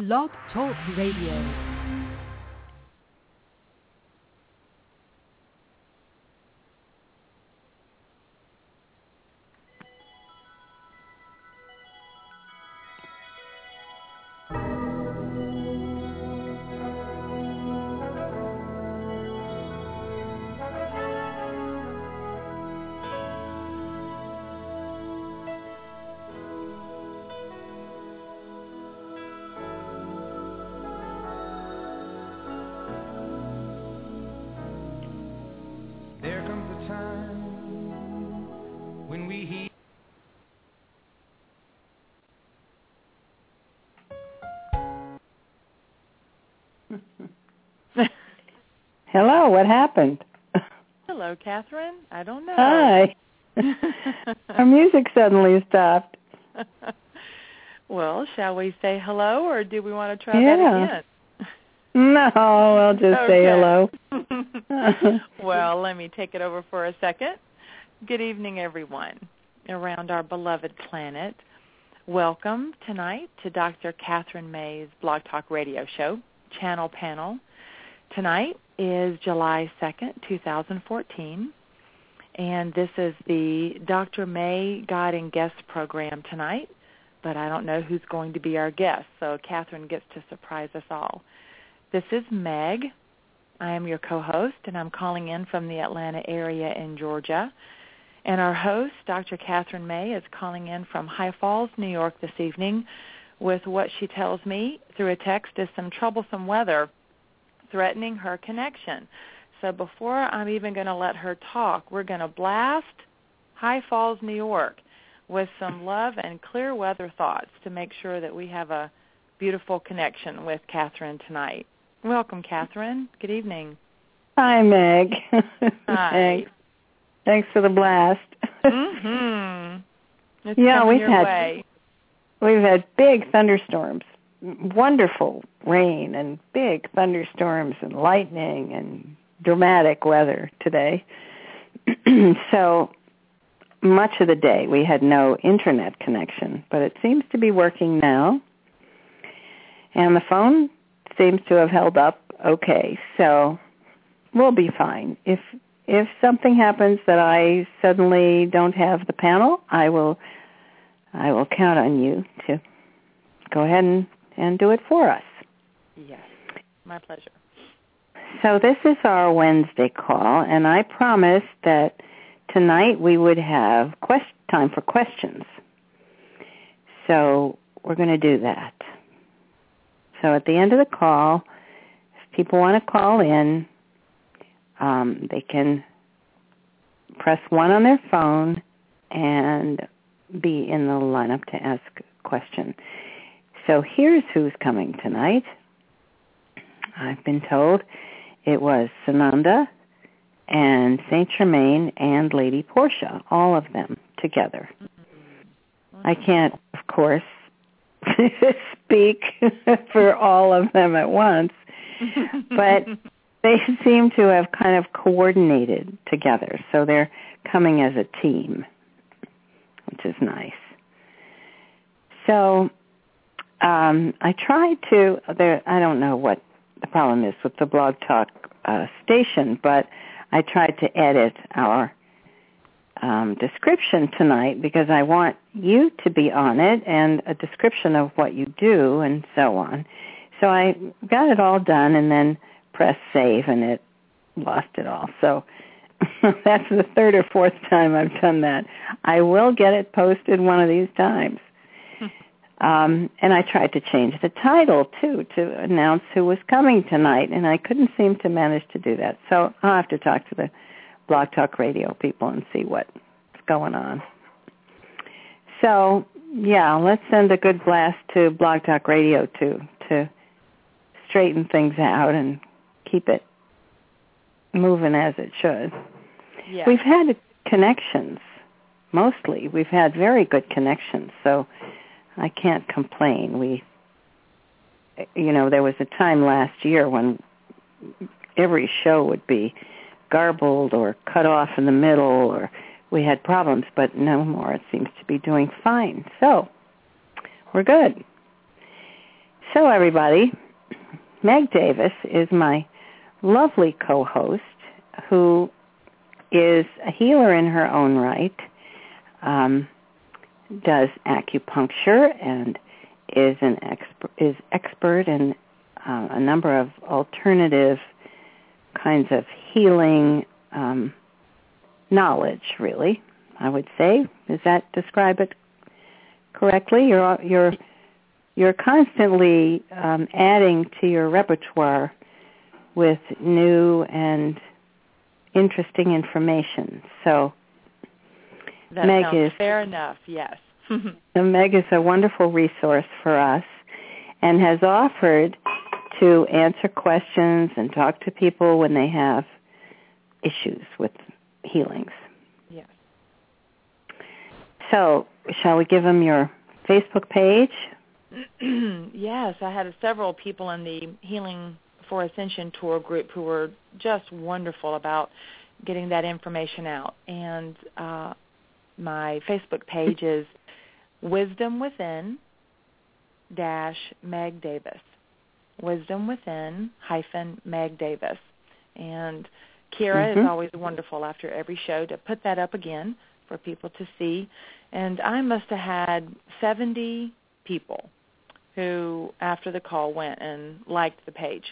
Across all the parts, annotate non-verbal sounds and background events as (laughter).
Blog Talk Radio. Hello, what happened? Hello, Kathryn. I don't know. Hi. (laughs) Our music suddenly stopped. (laughs) well, shall we say hello, or do we want to try Yeah. that again? No, I'll just say hello. (laughs) well, let me take it over for a second. Good evening, everyone around our beloved planet. Welcome tonight to Dr. Kathryn May's Blog Talk Radio Show, Channel Panel. Tonight is July 2nd, 2014, and this is the Dr. May Guiding Guest program tonight, but I don't know who's going to be our guest, so Kathryn gets to surprise us all. This is Meg. I am your co-host, and I'm calling in from the Atlanta area in Georgia. And our host, Dr. Kathryn May, is calling in from High Falls, New York this evening with what she tells me through a text is some troublesome weather threatening her connection. So before I'm even going to let her talk, we're going to blast High Falls, New York with some love and clear weather thoughts to make sure that we have a beautiful connection with Kathryn tonight. Welcome, Kathryn. Good evening. Hi, Meg. (laughs) Hi. Thanks. Thanks for the blast. Mm-hmm. It's Yeah, we've had- way. We've had big thunderstorms, wonderful rain and big thunderstorms and lightning and dramatic weather today. (clears throat) so much of the day we had no internet connection, but it seems to be working now. And the phone seems to have held up okay. So we'll be fine. If if something happens that I suddenly don't have the panel, I will I will count on you to go ahead and, and do it for us. Yes, my pleasure. So this is our Wednesday call, and I promised that tonight we would have quest- time for questions. So we're going to do that. So at the end of the call, if people want to call in, um, they can press one on their phone and be in the lineup to ask a question. So here's who's coming tonight. I've been told it was Sananda and Saint Germain and Lady Portia, all of them together. I can't, of course, (laughs) speak (laughs) for all of them at once, but (laughs) they seem to have kind of coordinated together. So they're coming as a team, which is nice. So um, I tried to. There, I don't know what the problem is with the Blog Talk uh, station, but I tried to edit our um, description tonight because I want you to be on it and a description of what you do and so on. So I got it all done and then pressed save and it lost it all. So (laughs) that's the third or fourth time I've done that. I will get it posted one of these times. Um, and I tried to change the title too to announce who was coming tonight, and I couldn't seem to manage to do that. So I'll have to talk to the Blog Talk Radio people and see what's going on. So yeah, let's send a good blast to Blog Talk Radio too to straighten things out and keep it moving as it should. Yeah. We've had connections mostly. We've had very good connections, so I can't complain. We you know, there was a time last year when every show would be garbled or cut off in the middle or we had problems, but no more. It seems to be doing fine. So, we're good. So everybody, Meg Davis is my lovely co-host who is a healer in her own right, um, does acupuncture and is an expert is expert in uh, a number of alternative kinds of healing um, knowledge. Really, I would say. Does that describe it correctly? You're you're you're constantly um, adding to your repertoire with new and interesting information. So that Meg sounds is fair enough. Yes. (laughs) Meg is a wonderful resource for us and has offered to answer questions and talk to people when they have issues with healings. Yes. So, shall we give them your Facebook page? (clears throat) yes, I had several people in the Healing for Ascension tour group who were just wonderful about getting that information out. And uh, my Facebook page is Wisdom Within dash Meg Davis. Wisdom Within hyphen Meg Davis. And Kira mm-hmm. is always wonderful after every show to put that up again for people to see. And I must have had 70 people who, after the call, went and liked the page.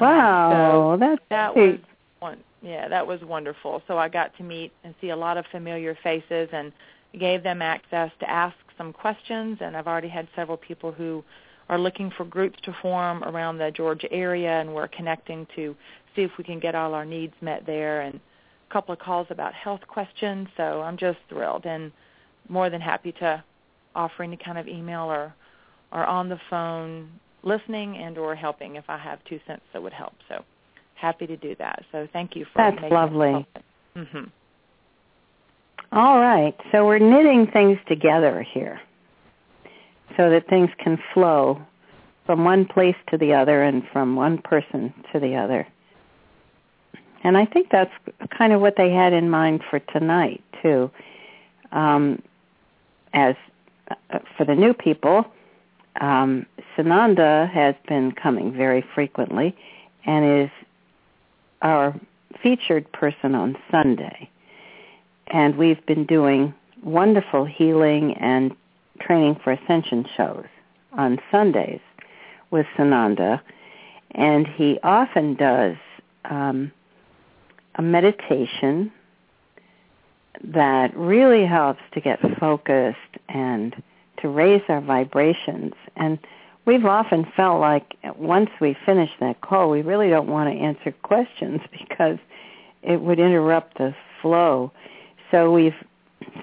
Wow, um, so that's that great. was one. Yeah, that was wonderful. So I got to meet and see a lot of familiar faces, and gave them access to ask some questions. And I've already had several people who are looking for groups to form around the Georgia area, and we're connecting to see if we can get all our needs met there. And a couple of calls about health questions. So I'm just thrilled and more than happy to offer any kind of email or or on the phone listening and or helping if I have two cents that would help. So happy to do that. So thank you for That's lovely. Mm-hmm. All right. So we're knitting things together here so that things can flow from one place to the other and from one person to the other. And I think that's kind of what they had in mind for tonight, too. Um, as uh, for the new people, um, Sananda has been coming very frequently and is our featured person on Sunday. And we've been doing wonderful healing and training for ascension shows on Sundays with Sananda. And he often does um, a meditation that really helps to get focused and to raise our vibrations. And we've often felt like once we finish that call, we really don't want to answer (laughs) questions because it would interrupt the flow. So we've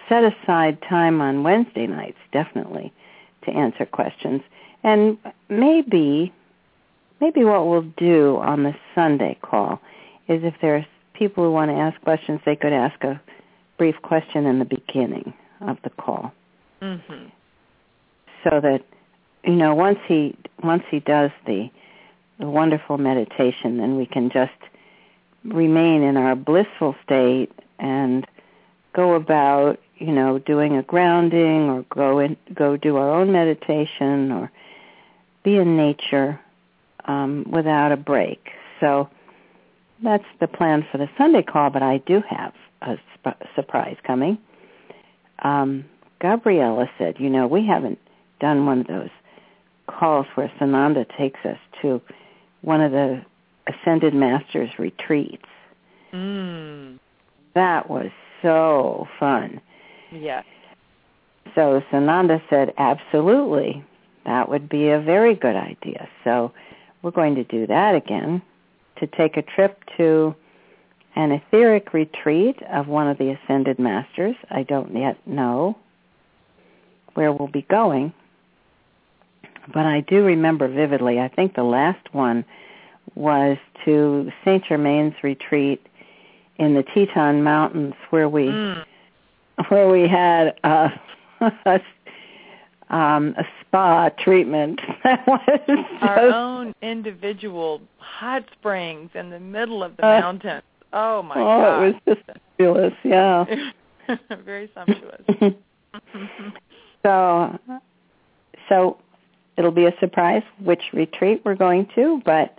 set aside time on Wednesday nights, definitely, to answer questions. And maybe, maybe what we'll do on the Sunday call is if there are people who want to ask questions, they could ask a brief question in the beginning of the call. Mm-hmm. So that you know, once he once he does the, the wonderful meditation, then we can just remain in our blissful state and go about, you know, doing a grounding or go in, go do our own meditation or be in nature um, without a break. So that's the plan for the Sunday call, but I do have a sp- surprise coming. Um, Gabriella said, you know, we haven't done one of those calls where Sananda takes us to one of the Ascended Masters retreats. Mm. That was so fun. Yes. So Sananda said, absolutely. That would be a very good idea. So we're going to do that again to take a trip to an etheric retreat of one of the Ascended Masters. I don't yet know where we'll be going. But I do remember vividly, I think the last one was to Saint Germain's retreat in the Teton Mountains where we Mm. where we had (laughs) a, a um a spa treatment (laughs) that was Our own individual hot springs in the middle of the Uh, mountains. Oh my oh god. it was just fabulous yeah (laughs) Very sumptuous. so so it'll be a surprise which retreat we're going to, but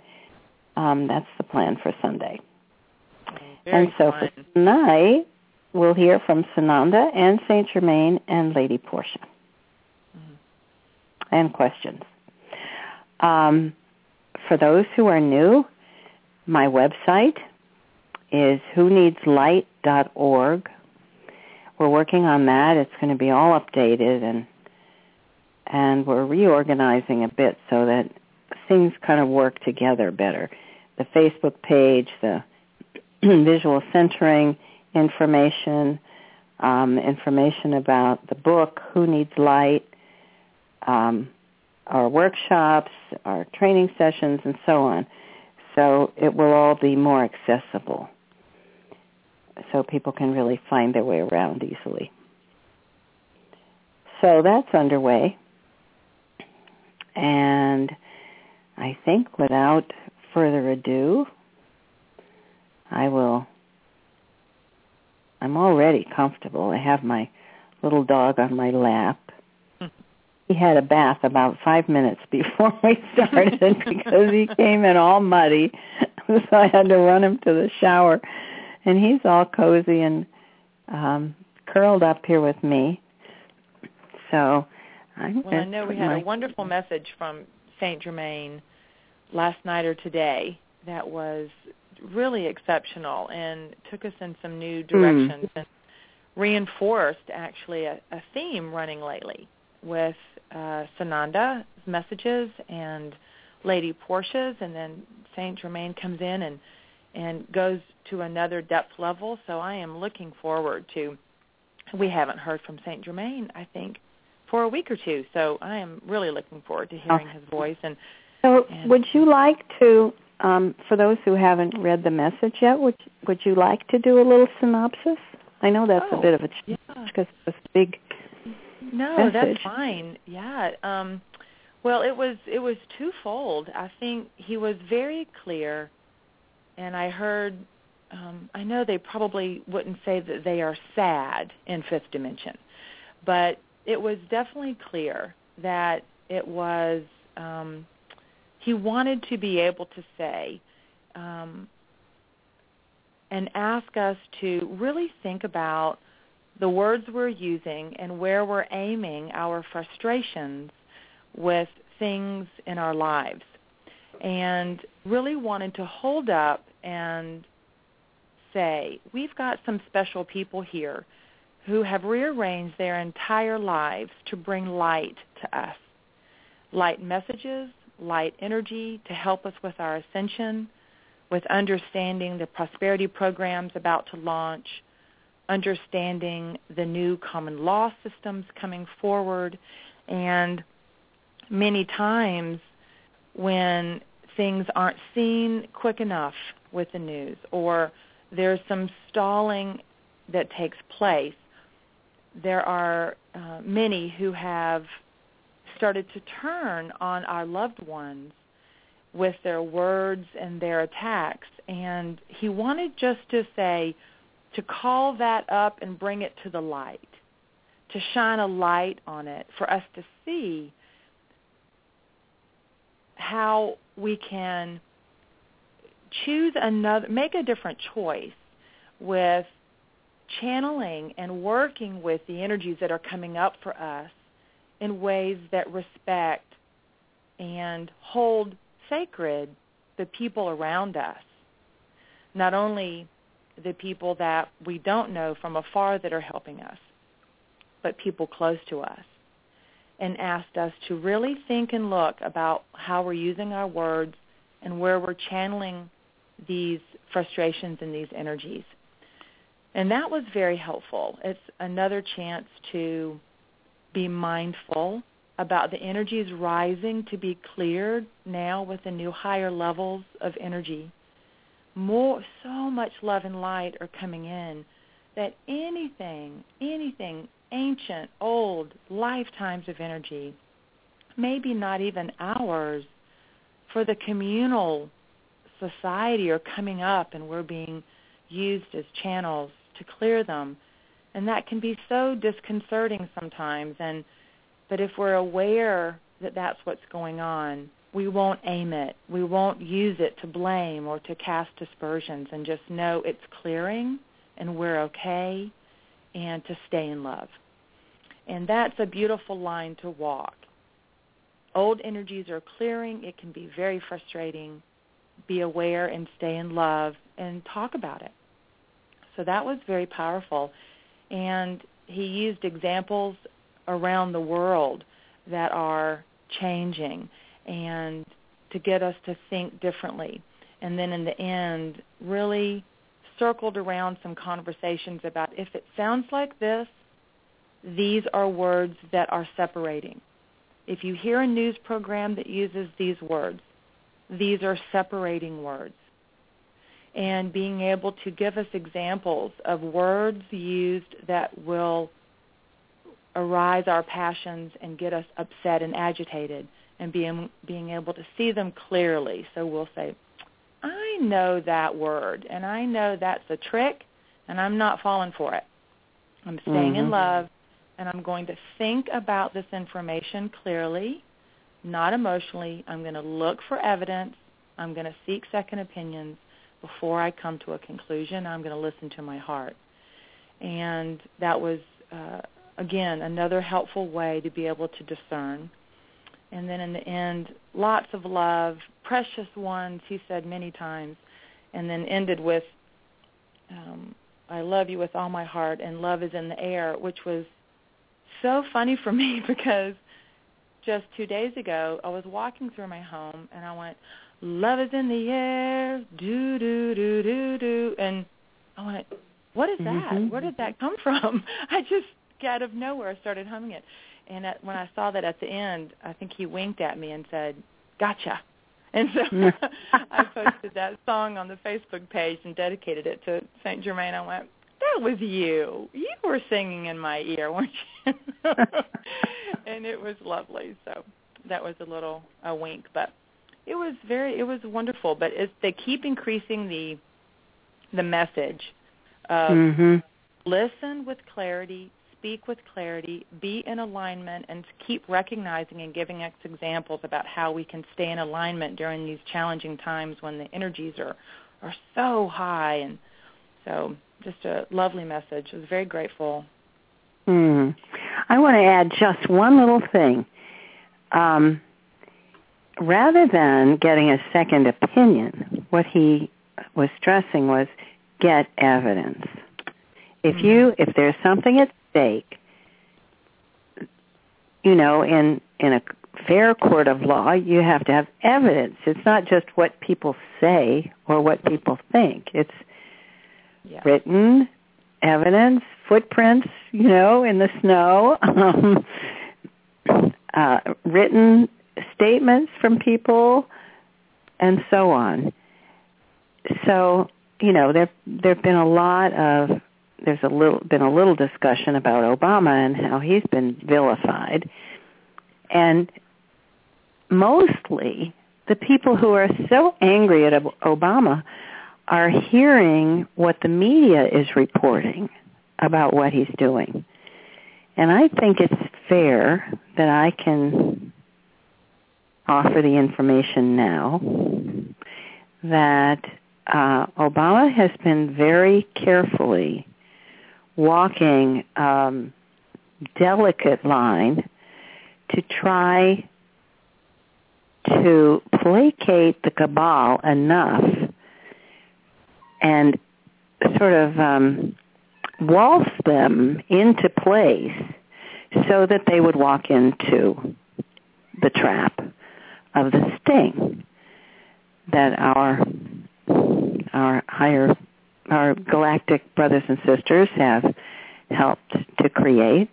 um, that's the plan for Sunday. Very and so fun. for tonight, we'll hear from Sananda and Saint Germain and Lady Portia. Mhm. And questions. Um, for those who are new, my website is who needs whoneedslight.org. We're working on that. It's going to be all updated and and we're reorganizing a bit so that things kind of work together better. The Facebook page, the (clears throat) visual centering information, um, information about the book, Who Needs Light, um, our workshops, our training sessions, and so on. So it will all be more accessible so people can really find their way around easily. So that's underway. And I think without further ado, I will. I'm already comfortable. I have my little dog on my lap. (laughs) He had a bath about five minutes before we started (laughs) because he came in all muddy. (laughs) So I had to run him to the shower. And he's all cozy and um curled up here with me. So Well, I know we had my- a wonderful message from Saint Germain last night or today that was really exceptional and took us in some new directions and reinforced actually a, a theme running lately with uh, Sananda's messages and Lady Portia's, and then Saint Germain comes in and and goes to another depth level. So I am looking forward to. We haven't heard from Saint Germain, I think, for a week or two. So I am really looking forward to hearing his voice. And So, And- would you like to, um, for those who haven't read the message yet, would would you like to do a little synopsis? I know that's Oh, a bit of a yeah. challenge because it's a big. No, message. that's fine. Yeah. Um well, it was it was twofold. I think he was very clear and I heard um I know they probably wouldn't say that they are sad in fifth dimension, but it was definitely clear that it was um he wanted to be able to say um and ask us to really think about the words we're using and where we're aiming our frustrations with things in our lives. And really wanted to hold up and say, we've got some special people here who have rearranged their entire lives to bring light to us. Light messages, light energy to help us with our ascension, with understanding the prosperity programs about to launch, understanding the new common law systems coming forward, and many times when things aren't seen quick enough with the news or there's some stalling that takes place, there are uh, many who have started to turn on our loved ones with their words and their attacks. And he wanted just to say, to call that up and bring it to the light, to shine a light on it for us to see how we can choose another, make a different choice with channeling and working with the energies that are coming up for us in ways that respect and hold sacred the people around us. Not only the people that we don't know from afar that are helping us, but people close to us. And asked us to really think and look about how we're using our words and where we're channeling these frustrations and these energies. And that was very helpful. It's another chance to be mindful about the energies rising to be cleared now with the new higher levels of energy. More so much love and light are coming in that anything, anything ancient, old, lifetimes of energy, maybe not even ours, for the communal society are coming up and we're being used as channels to clear them. And that can be so disconcerting sometimes and but if we're aware that that's what's going on, we won't aim it. We won't use it to blame or to cast aspersions and just know it's clearing and we're okay and to stay in love. And that's a beautiful line to walk. Old energies are clearing. It can be very frustrating. Be aware and stay in love and talk about it. So that was very powerful. And he used examples around the world that are changing and to get us to think differently. And then in the end, really circled around some conversations about if it sounds like this, these are words that are separating. If you hear a news program that uses these words, these are separating words. And being able to give us examples of words used that will arise our passions and get us upset and agitated and being being able to see them clearly. So we'll say, I know that word and I know that's a trick and I'm not falling for it. I'm staying mm-hmm. in love and I'm going to think about this information clearly, not emotionally. I'm going to look for evidence. I'm going to seek second opinions before I come to a conclusion. I'm going to listen to my heart. And that was, uh, again, another helpful way to be able to discern. And then in the end, lots of love, precious ones, he said many times, and then ended with, um, I love you with all my heart, and love is in the air, which was so funny for me (laughs) because just two days ago I was walking through my home and I went, Love is in the air, do do do do do and I went, What is that? Mm-hmm. Where did that come from? (laughs) I just out of nowhere started humming it. And at, when I saw that at the end, I think he winked at me and said, Gotcha. (laughs) And so (laughs) I posted that song on the Facebook page and dedicated it to Saint Germain. I went, that was you. You were singing in my ear, weren't you? and it was lovely. So that was a little a wink, but it was very it was wonderful. But it's, they keep increasing the the message of mm-hmm. listen with clarity, speak with clarity, be in alignment, and keep recognizing and giving us examples about how we can stay in alignment during these challenging times when the energies are are so high and so just a lovely message. I was very grateful. Mm. I want to add just one little thing. Um, rather than getting a second opinion, what he was stressing was get evidence. If you mm-hmm. if there's something at stake, you know, in in a fair court of law, you have to have evidence. It's not just what people say or what people think. It's yeah. written evidence, footprints, you know, in the snow, (laughs) um, uh, written statements from people, and so on. So, you know, there there've been a lot of there's a little been a little discussion about Obama and how he's been vilified, and mostly the people who are so angry at Obama are hearing what the media is reporting about what he's doing. And I think it's fair that I can offer the information now that uh, Obama has been very carefully walking um, delicate line to try to placate the cabal enough and sort of um, waltz them into place so that they would walk into the trap of the sting that our our higher our galactic brothers and sisters have helped to create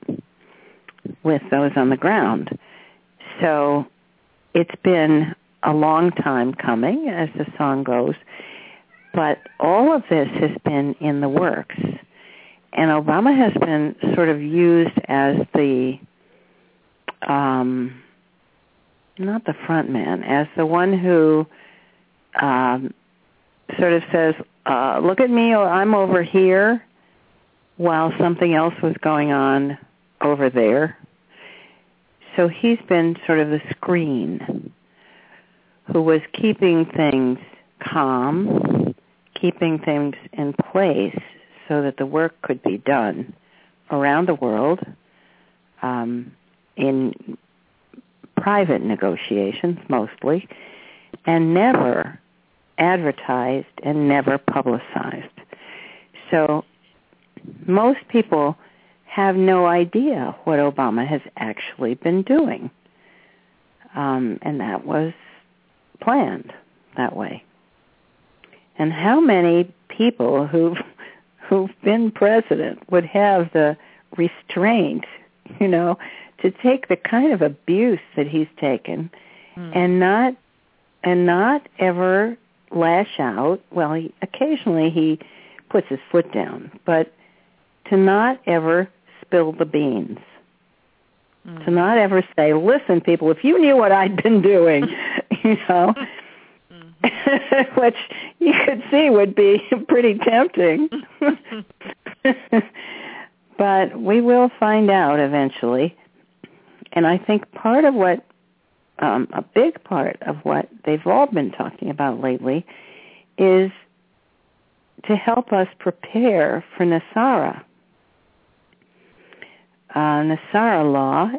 with those on the ground. So it's been a long time coming, as the song goes, but all of this has been in the works. And Obama has been sort of used as the, um, not the front man, as the one who um, sort of says, uh, look at me, I'm over here, while something else was going on over there. so he's been sort of the screen who was keeping things calm, keeping things in place so that the work could be done around the world um, in private negotiations mostly, and never advertised and never publicized. So most people have no idea what Obama has actually been doing. Um, and that was planned that way. And how many people who've who've been president would have the restraint, you know, to take the kind of abuse that he's taken mm. and not and not ever lash out. Well, he, occasionally he puts his foot down, but to not ever spill the beans. Mm. To not ever say, "Listen, people, if you knew what I'd been doing, (laughs) you know." Mm-hmm. (laughs) Which you could see would be pretty tempting. (laughs) but we will find out eventually. And I think part of what um, a big part of what they've all been talking about lately is to help us prepare for NESARA. Uh, NESARA law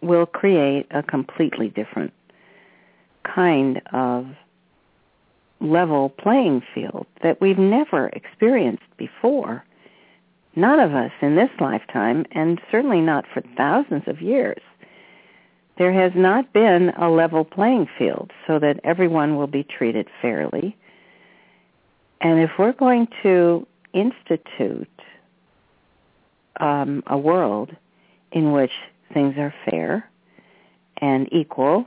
will create a completely different kind of level playing field that we've never experienced before. None of us in this lifetime, and certainly not for thousands of years there has not been a level playing field so that everyone will be treated fairly. And if we're going to institute um, a world in which things are fair and equal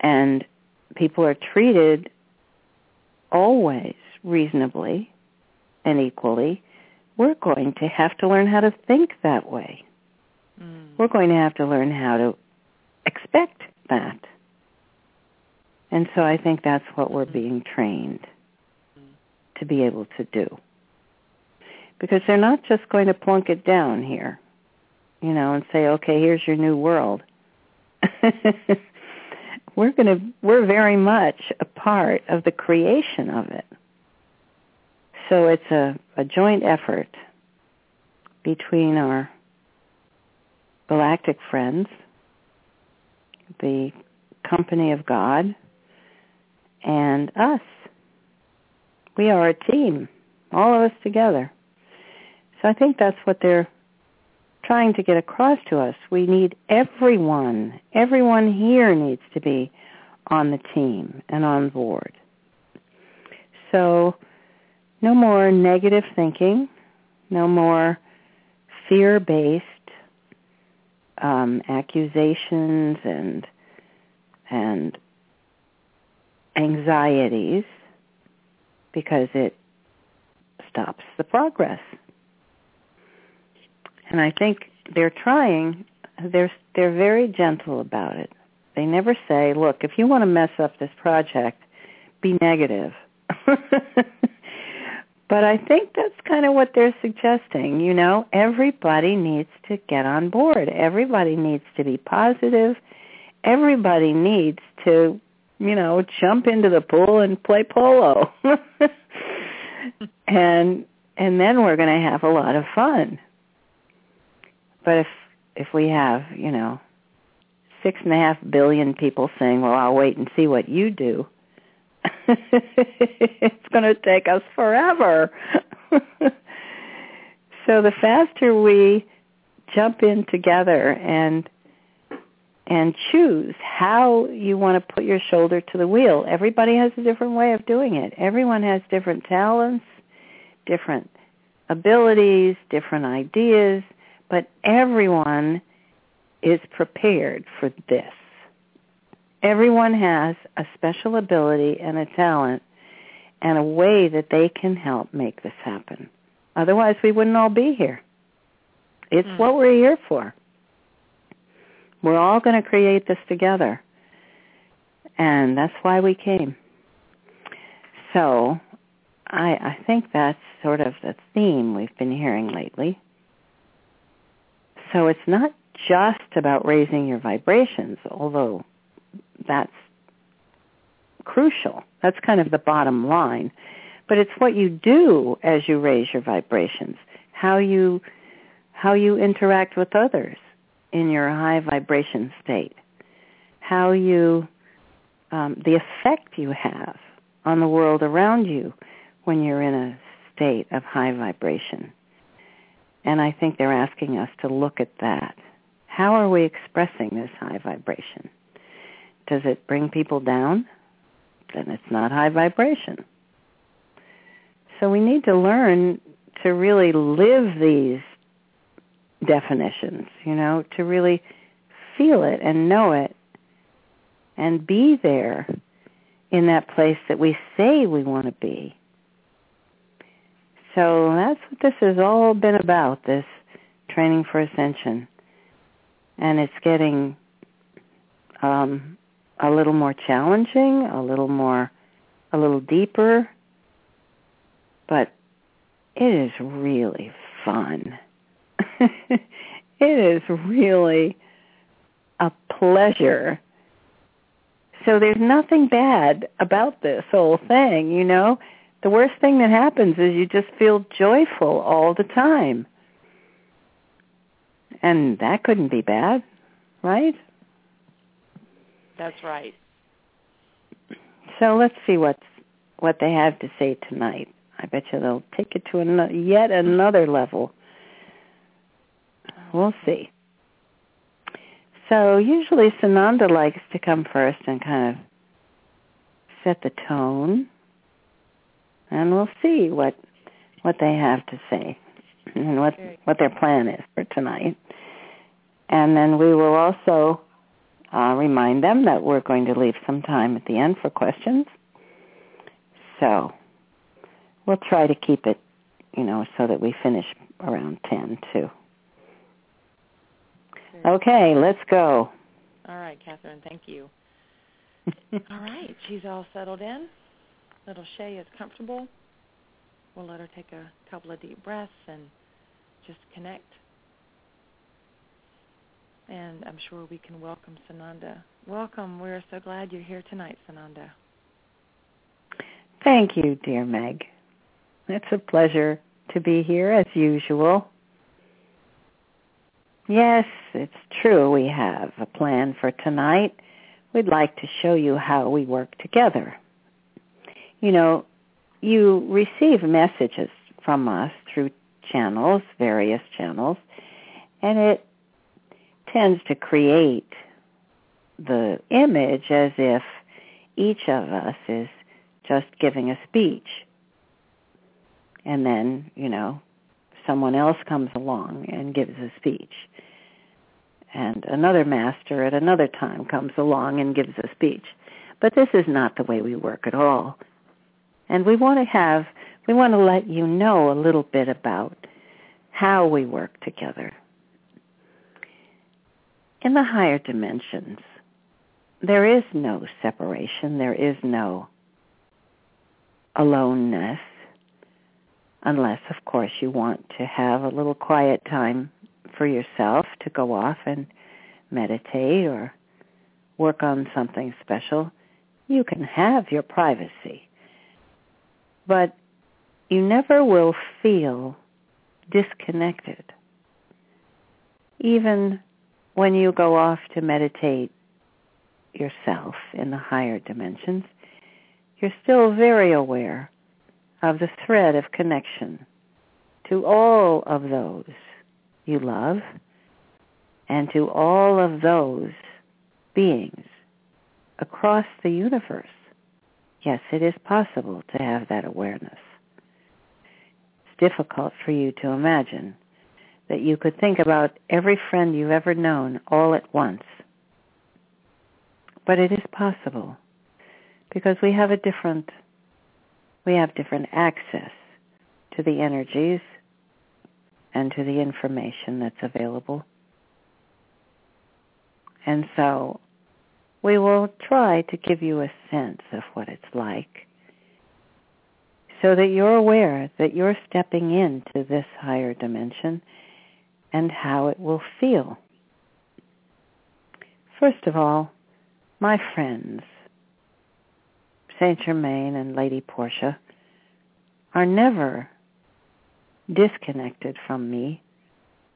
and people are treated always reasonably and equally, we're going to have to learn how to think that way. Mm. We're going to have to learn how to expect that. And so I think that's what we're being trained to be able to do. Because they're not just going to plunk it down here, you know, and say, okay, here's your new world. (laughs) we're going to, we're very much a part of the creation of it. So it's a, a joint effort between our galactic friends the company of God, and us. We are a team, all of us together. So I think that's what they're trying to get across to us. We need everyone. Everyone here needs to be on the team and on board. So no more negative thinking, no more fear-based um, accusations and and anxieties because it stops the progress. And I think they're trying. They're they're very gentle about it. They never say, "Look, if you want to mess up this project, be negative." (laughs) But I think that's kind of what they're suggesting. You know, everybody needs to get on board. Everybody needs to be positive. Everybody needs to, you know, jump into the pool and play polo. (laughs) and and then we're going to have a lot of fun. But if if we have, you know, six and a half billion people saying, "Well, I'll wait and see what you do," (laughs) it's going to take us forever. (laughs) so the faster we jump in together and and choose how you want to put your shoulder to the wheel. Everybody has a different way of doing it. Everyone has different talents, different abilities, different ideas, but everyone is prepared for this. Everyone has a special ability and a talent and a way that they can help make this happen. Otherwise, we wouldn't all be here. It's mm. what we're here for. We're all going to create this together. And that's why we came. So I, I think that's sort of the theme we've been hearing lately. So it's not just about raising your vibrations, although that's crucial. That's kind of the bottom line. But it's what you do as you raise your vibrations, how you how you interact with others in your high vibration state, how you um, the effect you have on the world around you when you're in a state of high vibration. And I think they're asking us to look at that. How are we expressing this high vibration? Does it bring people down? Then it's not high vibration. So we need to learn to really live these definitions, you know, to really feel it and know it and be there in that place that we say we want to be. So that's what this has all been about, this training for ascension. And it's getting um, a little more challenging, a little more, a little deeper, but it is really fun. (laughs) it is really a pleasure. So there's nothing bad about this whole thing, you know. The worst thing that happens is you just feel joyful all the time. And that couldn't be bad, right? That's right. So let's see what what they have to say tonight. I bet you they'll take it to an, yet another level. We'll see. So usually Sananda likes to come first and kind of set the tone, and we'll see what what they have to say and what what their plan is for tonight. And then we will also uh, remind them that we're going to leave some time at the end for questions. So we'll try to keep it, you know, so that we finish around 10 too. Okay, let's go. All right, Kathryn, thank you. (laughs) all right, she's all settled in. Little Shay is comfortable. We'll let her take a couple of deep breaths and just connect. And I'm sure we can welcome Sananda. Welcome. We're so glad you're here tonight, Sananda. Thank you, dear Meg. It's a pleasure to be here as usual. Yes, it's true. We have a plan for tonight. We'd like to show you how we work together. You know, you receive messages from us through channels, various channels, and it tends to create the image as if each of us is just giving a speech. And then, you know, someone else comes along and gives a speech. And another master at another time comes along and gives a speech. But this is not the way we work at all. And we want to have, we want to let you know a little bit about how we work together. In the higher dimensions, there is no separation. There is no aloneness unless, of course, you want to have a little quiet time for yourself to go off and meditate or work on something special. You can have your privacy. But you never will feel disconnected. Even when you go off to meditate yourself in the higher dimensions, you're still very aware of the thread of connection to all of those you love and to all of those beings across the universe. Yes, it is possible to have that awareness. It's difficult for you to imagine that you could think about every friend you've ever known all at once. But it is possible because we have a different we have different access to the energies and to the information that's available. And so we will try to give you a sense of what it's like so that you're aware that you're stepping into this higher dimension and how it will feel First of all, my friends, Saint Germain and Lady Portia, are never disconnected from me.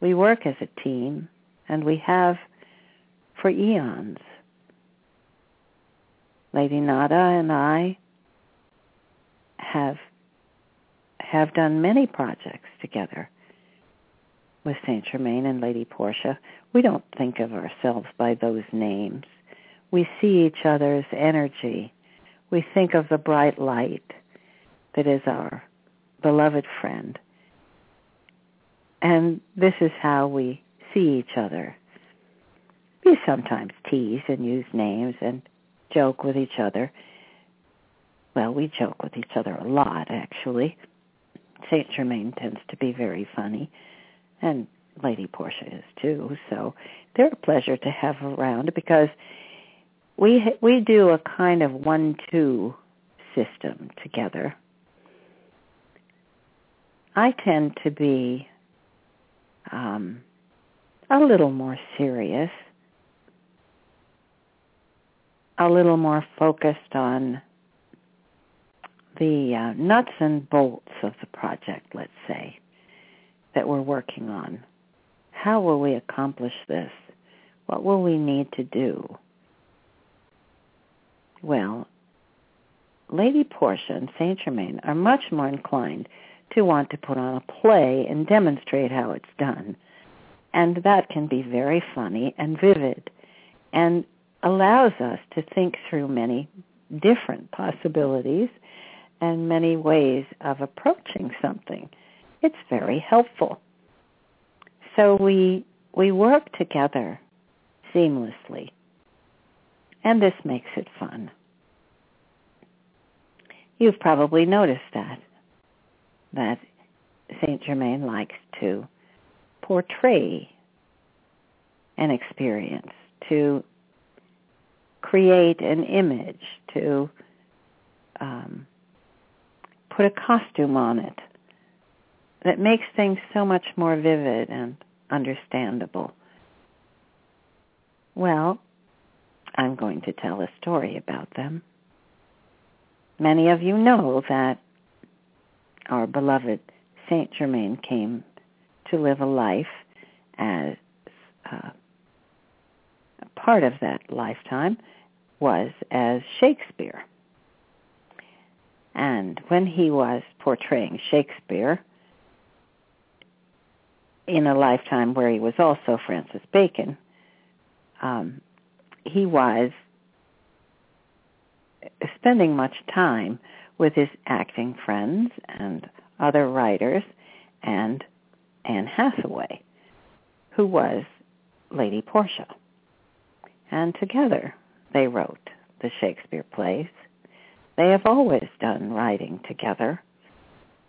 We work as a team, and we have for eons. Lady Nada and I have have done many projects together with Saint Germain and Lady Portia. We don't think of ourselves by those names. We see each other's energy. We think of the bright light that is our beloved friend. And this is how we see each other. We sometimes tease and use names and joke with each other. Well, we joke with each other a lot, actually. Saint Germain tends to be very funny, and Lady Portia is too. So they're a pleasure to have around because we we do a kind of one-two system together. I tend to be um, a little more serious, a little more focused on the uh, nuts and bolts of the project, let's say, that we're working on. How will we accomplish this? What will we need to do? Well, Lady Portia and Saint Germain are much more inclined to want to put on a play and demonstrate how it's done. And that can be very funny and vivid and allows us to think through many different possibilities and many ways of approaching something. It's very helpful. So we we work together seamlessly. And this makes it fun. You've probably noticed that that Saint Germain likes to portray an experience, to create an image, to um, put a costume on it that makes things so much more vivid and understandable. Well, I'm going to tell a story about them. Many of you know that our beloved Saint Germain came to live a life as uh, part of that lifetime was as Shakespeare. And when he was portraying Shakespeare in a lifetime where he was also Francis Bacon, um, he was spending much time with his acting friends and other writers and Anne Hathaway, who was Lady Portia. And together they wrote the Shakespeare plays they have always done writing together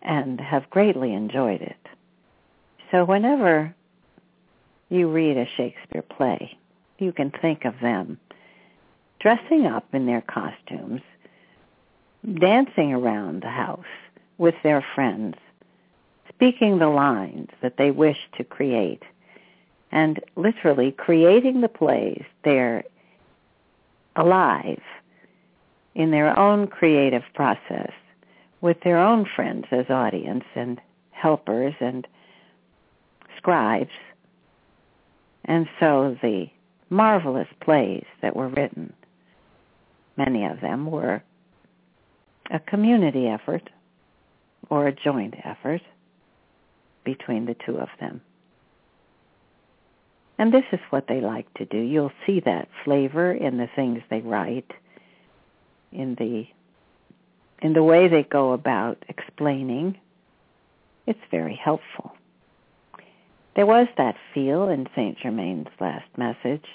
and have greatly enjoyed it. So whenever you read a Shakespeare play, you can think of them dressing up in their costumes, dancing around the house with their friends, speaking the lines that they wish to create, and literally creating the plays. They're alive in their own creative process with their own friends as audience and helpers and scribes. And so the marvelous plays that were written, many of them were a community effort or a joint effort between the two of them. And this is what they like to do. You'll see that flavor in the things they write in the in the way they go about explaining, it's very helpful. There was that feel in Saint Germain's last message.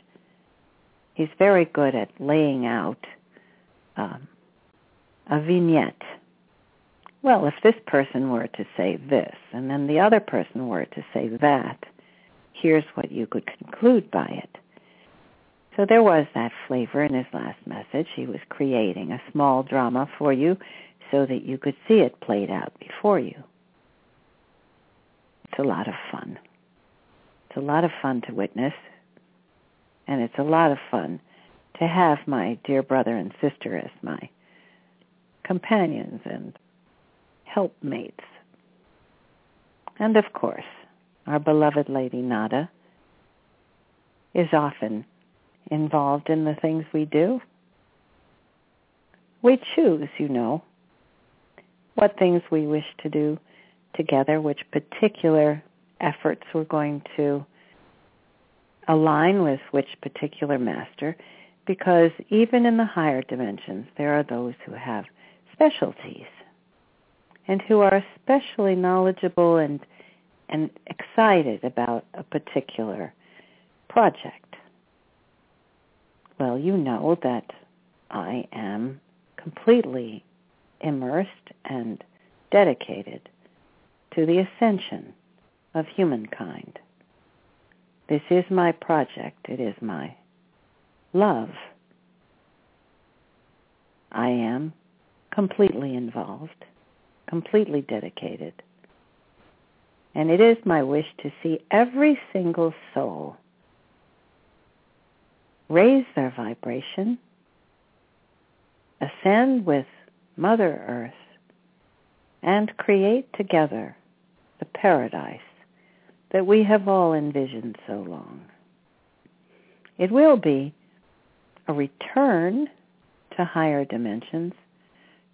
He's very good at laying out um, a vignette. Well, if this person were to say this, and then the other person were to say that, here's what you could conclude by it. So there was that flavor in his last message. He was creating a small drama for you so that you could see it played out before you. It's a lot of fun. It's a lot of fun to witness. And it's a lot of fun to have my dear brother and sister as my companions and helpmates. And of course, our beloved Lady Nada is often involved in the things we do. We choose, you know, what things we wish to do together, which particular efforts we're going to align with which particular master, because even in the higher dimensions, there are those who have specialties and who are especially knowledgeable and and excited about a particular project. Well, you know that I am completely immersed and dedicated to the ascension of humankind. This is my project. It is my love. I am completely involved, completely dedicated. And it is my wish to see every single soul raise their vibration, ascend with Mother Earth, and create together the paradise that we have all envisioned so long. It will be a return to higher dimensions,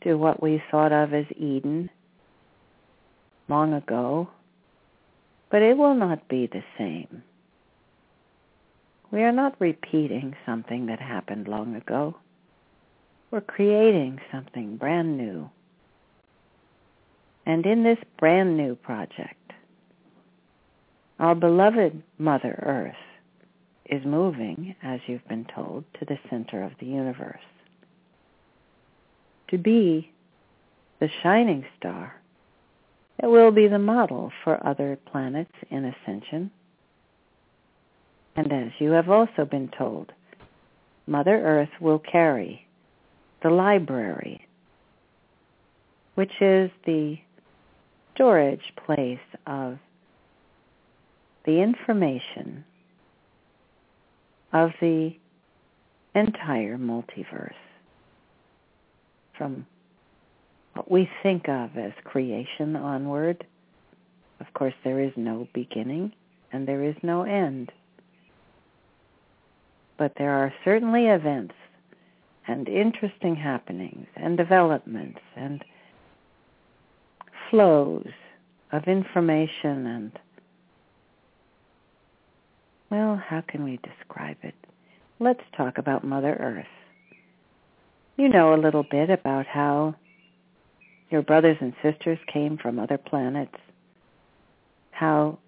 to what we thought of as Eden long ago, but it will not be the same. We are not repeating something that happened long ago. We're creating something brand new. And in this brand new project, our beloved Mother Earth is moving, as you've been told, to the center of the universe. To be the shining star it will be the model for other planets in ascension. And as you have also been told, Mother Earth will carry the library, which is the storage place of the information of the entire multiverse from what we think of as creation onward. Of course, there is no beginning and there is no end. But there are certainly events and interesting happenings and developments and flows of information and well, how can we describe it? Let's talk about Mother Earth. You know a little bit about how your brothers and sisters came from other planets, how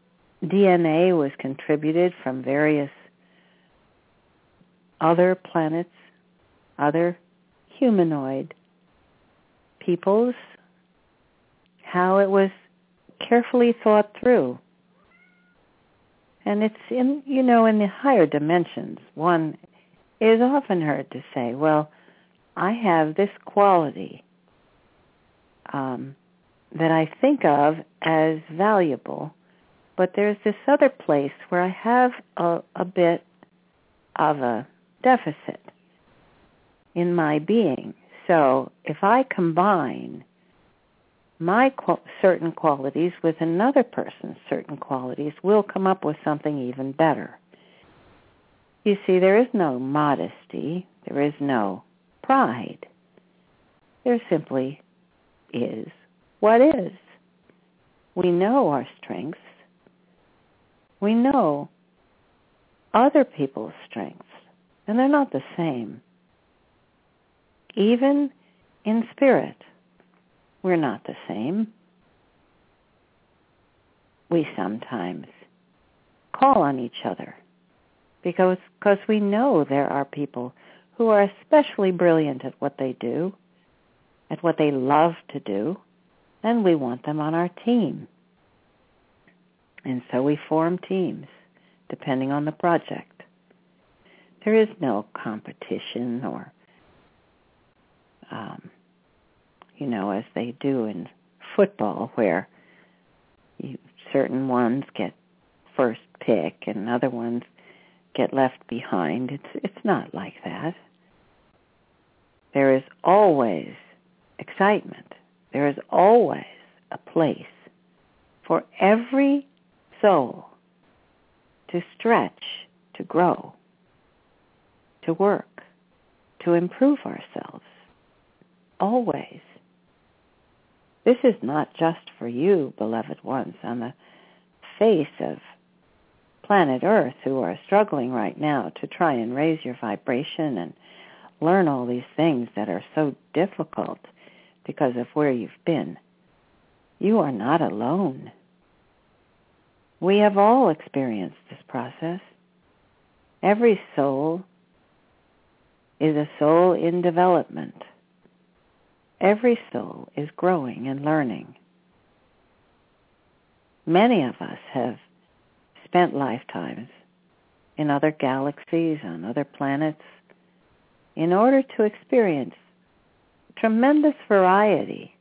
DNA was contributed from various other planets, other humanoid peoples, how it was carefully thought through and it's in, you know, in the higher dimensions, one is often heard to say, well, I have this quality um, that I think of as valuable, but there's this other place where I have a, a bit of a deficit in my being. So if I combine my certain qualities with another person's certain qualities, we'll come up with something even better. You see, there is no modesty, there is no pride. There simply is what is. We know our strengths. We know other people's strengths, and they're not the same. Even in spirit, we're not the same. We sometimes call on each other because because we know there are people who are especially brilliant at what they do, at what they love to do, and we want them on our team. And so we form teams depending on the project. There is no competition or um, you know, as they do in football, where you, certain ones get first pick and other ones get left behind. It's it's not like that. There is always excitement. There is always a place for every soul to stretch, to grow, to work, to improve ourselves. Always. This is not just for you, beloved ones, on the face of planet Earth who are struggling right now to try and raise your vibration and learn all these things that are so difficult because of where you've been. You are not alone. We have all experienced this process. Every soul is a soul in development. Every soul is growing and learning. Many of us have spent lifetimes in other galaxies, on other planets, in order to experience tremendous variety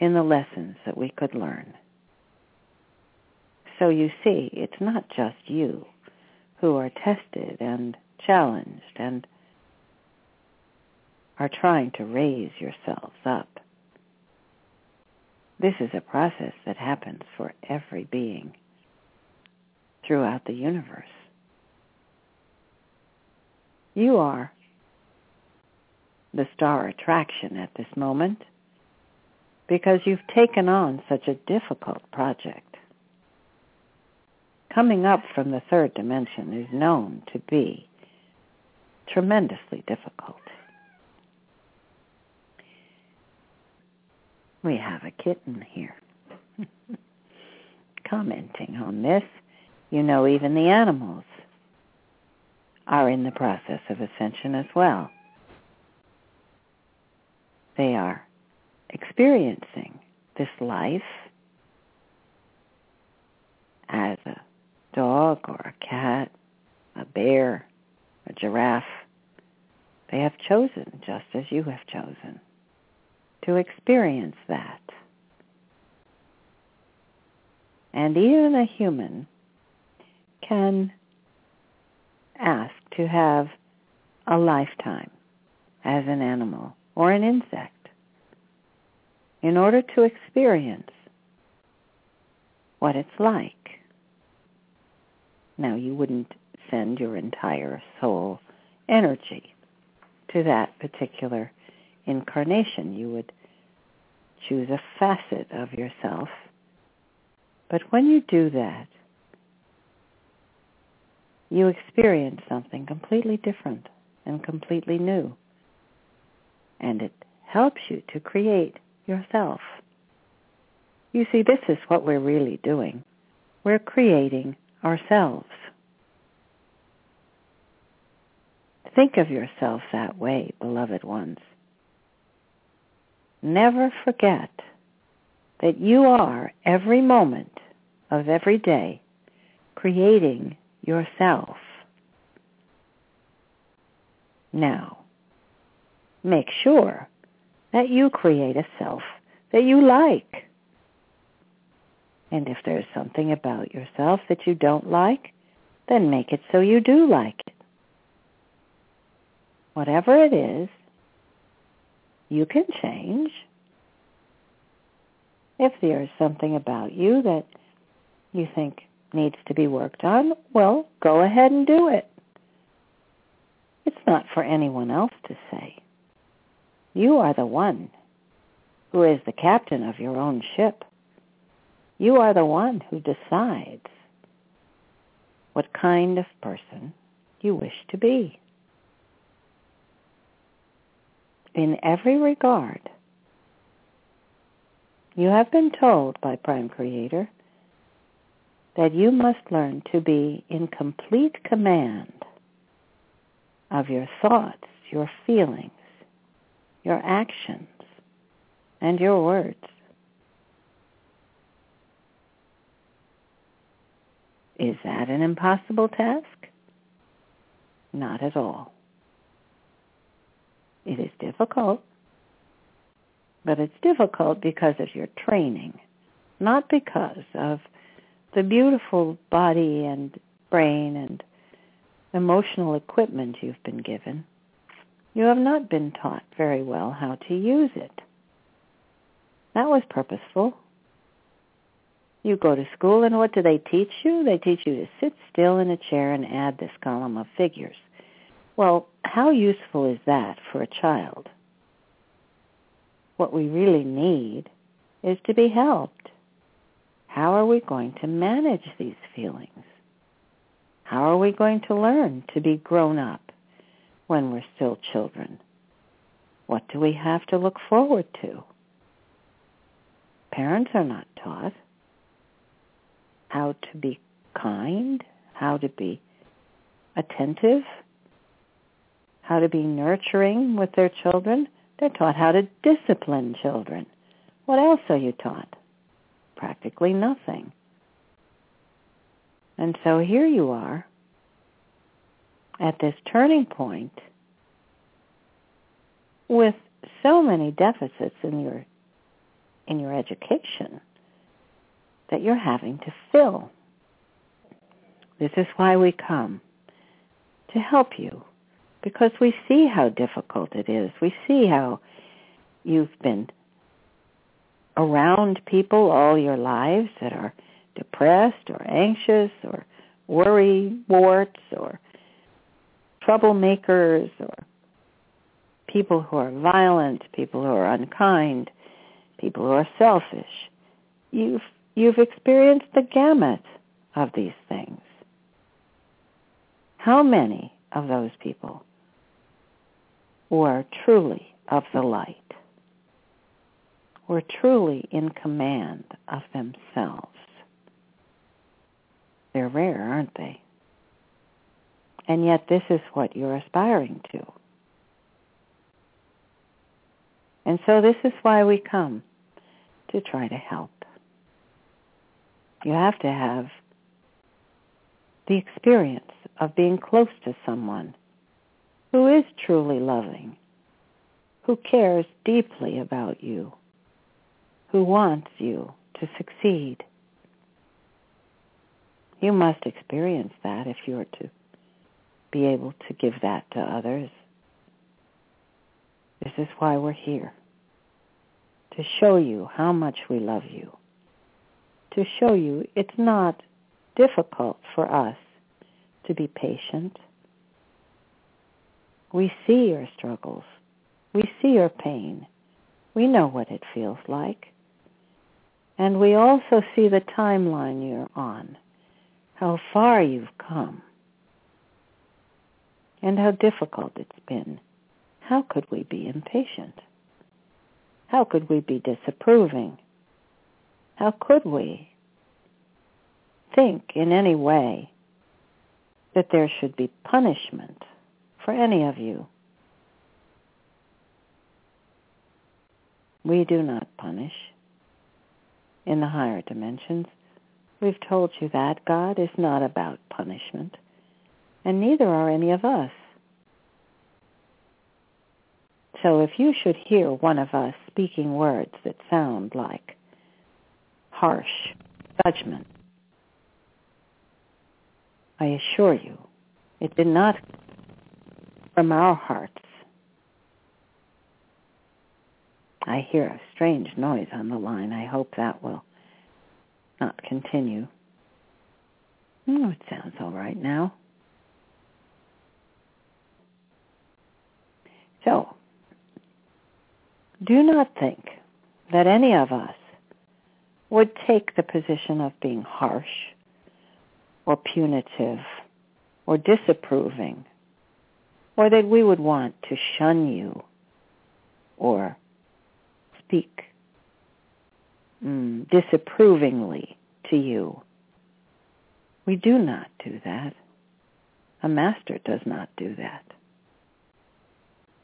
in the lessons that we could learn. So you see, it's not just you who are tested and challenged and are trying to raise yourselves up. This is a process that happens for every being throughout the universe. You are the star attraction at this moment because you've taken on such a difficult project. Coming up from the third dimension is known to be tremendously difficult. We have a kitten here (laughs) commenting on this. You know, even the animals are in the process of ascension as well. They are experiencing this life as a dog or a cat, a bear, a giraffe. They have chosen just as you have chosen to experience that. And even a human can ask to have a lifetime as an animal or an insect in order to experience what it's like. Now, you wouldn't send your entire soul energy to that particular incarnation. You would choose a facet of yourself. But when you do that, you experience something completely different and completely new. And it helps you to create yourself. You see, this is what we're really doing. We're creating ourselves. Think of yourself that way, beloved ones. Never forget that you are every moment of every day creating yourself. Now, make sure that you create a self that you like. And if there's something about yourself that you don't like, then make it so you do like it. Whatever it is, you can change. If there's something about you that you think needs to be worked on, well, go ahead and do it. It's not for anyone else to say. You are the one who is the captain of your own ship. You are the one who decides what kind of person you wish to be. In every regard, you have been told by Prime Creator that you must learn to be in complete command of your thoughts, your feelings, your actions, and your words. Is that an impossible task? Not at all. It is difficult, but it's difficult because of your training, not because of the beautiful body and brain and emotional equipment you've been given, you have not been taught very well how to use it. That was purposeful. You go to school and what do they teach you? They teach you to sit still in a chair and add this column of figures. Well, how useful is that for a child? What we really need is to be helped. How are we going to manage these feelings? How are we going to learn to be grown up when we're still children? What do we have to look forward to? Parents are not taught how to be kind, how to be attentive, how to be nurturing with their children. They're taught how to discipline children. What else are you taught? Practically nothing. And so here you are at this turning point with so many deficits in your in your education that you're having to fill. This is why we come, to help you, because we see how difficult it is. We see how you've been around people all your lives that are depressed or anxious or worry warts or troublemakers or people who are violent, people who are unkind, people who are selfish. You've You've experienced the gamut of these things. How many of those people were truly of the light, who are truly in command of themselves? They're rare, aren't they? And yet this is what you're aspiring to. And so this is why we come to try to help. You have to have the experience of being close to someone who is truly loving, who cares deeply about you, who wants you to succeed. You must experience that if you are to be able to give that to others. This is why we're here, to show you how much we love you to show you it's not difficult for us to be patient. We see your struggles. We see your pain. We know what it feels like. And we also see the timeline you're on, how far you've come, and how difficult it's been. How could we be impatient? How could we be disapproving? How could we think in any way that there should be punishment for any of you? We do not punish in the higher dimensions. We've told you that God is not about punishment, and neither are any of us. So if you should hear one of us speaking words that sound like harsh judgment. I assure you, it did not from our hearts. I hear a strange noise on the line. I hope that will not continue. Oh, it sounds all right now. So, do not think that any of us would take the position of being harsh or punitive or disapproving or that we would want to shun you or speak mm, disapprovingly to you. We do not do that. A master does not do that.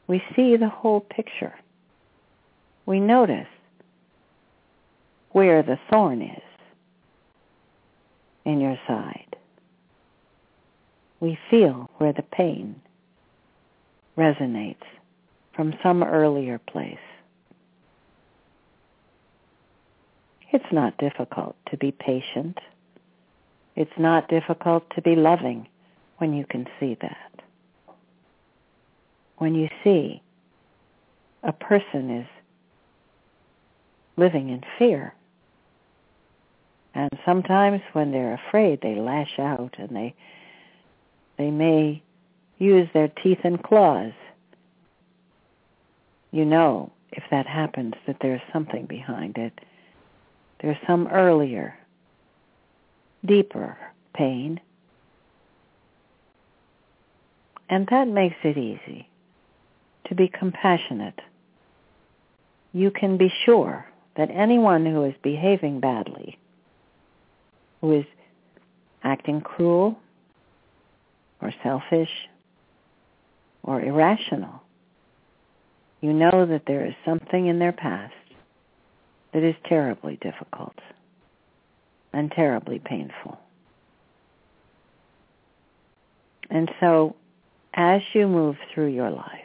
We see the whole picture. We notice where the thorn is in your side. We feel where the pain resonates from some earlier place. It's not difficult to be patient. It's not difficult to be loving when you can see that. When you see a person is living in fear. And sometimes when they're afraid, they lash out and they they may use their teeth and claws. You know, if that happens, that there's something behind it. There's some earlier, deeper pain. And that makes it easy to be compassionate. You can be sure that anyone who is behaving badly, who is acting cruel or selfish or irrational, you know that there is something in their past that is terribly difficult and terribly painful. And so as you move through your life,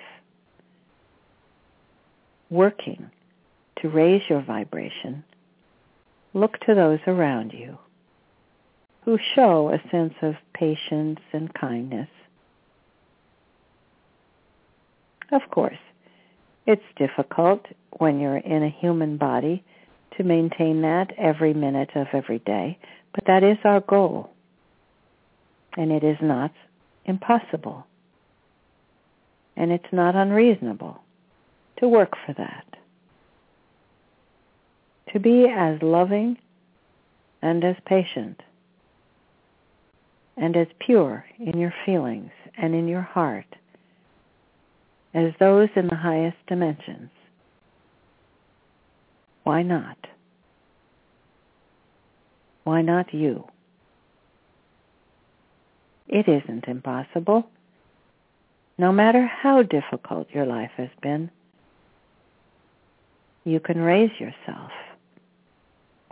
working to raise your vibration, look to those around you who show a sense of patience and kindness. Of course, it's difficult when you're in a human body to maintain that every minute of every day, but that is our goal. And it is not impossible. And it's not unreasonable to work for that. To be as loving and as patient and as pure in your feelings and in your heart as those in the highest dimensions. Why not? Why not you? It isn't impossible. No matter how difficult your life has been, you can raise yourself.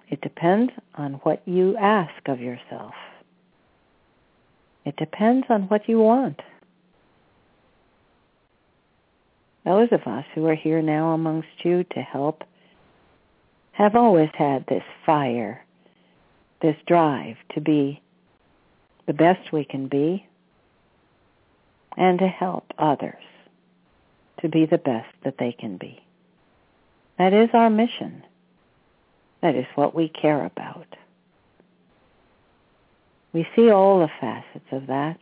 It depends on what you ask of yourself. It depends on what you want. Those of us who are here now amongst you to help have always had this fire, this drive to be the best we can be and to help others to be the best that they can be. That is our mission. That is what we care about. We see all the facets of that,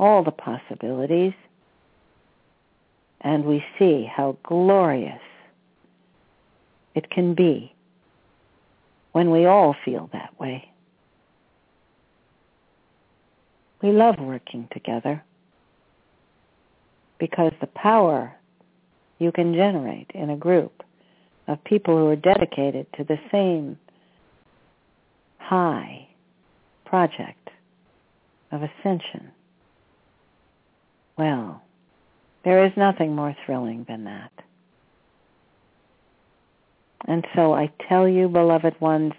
all the possibilities, and we see how glorious it can be when we all feel that way. We love working together because the power you can generate in a group of people who are dedicated to the same high project of ascension. Well, there is nothing more thrilling than that. And so I tell you, beloved ones,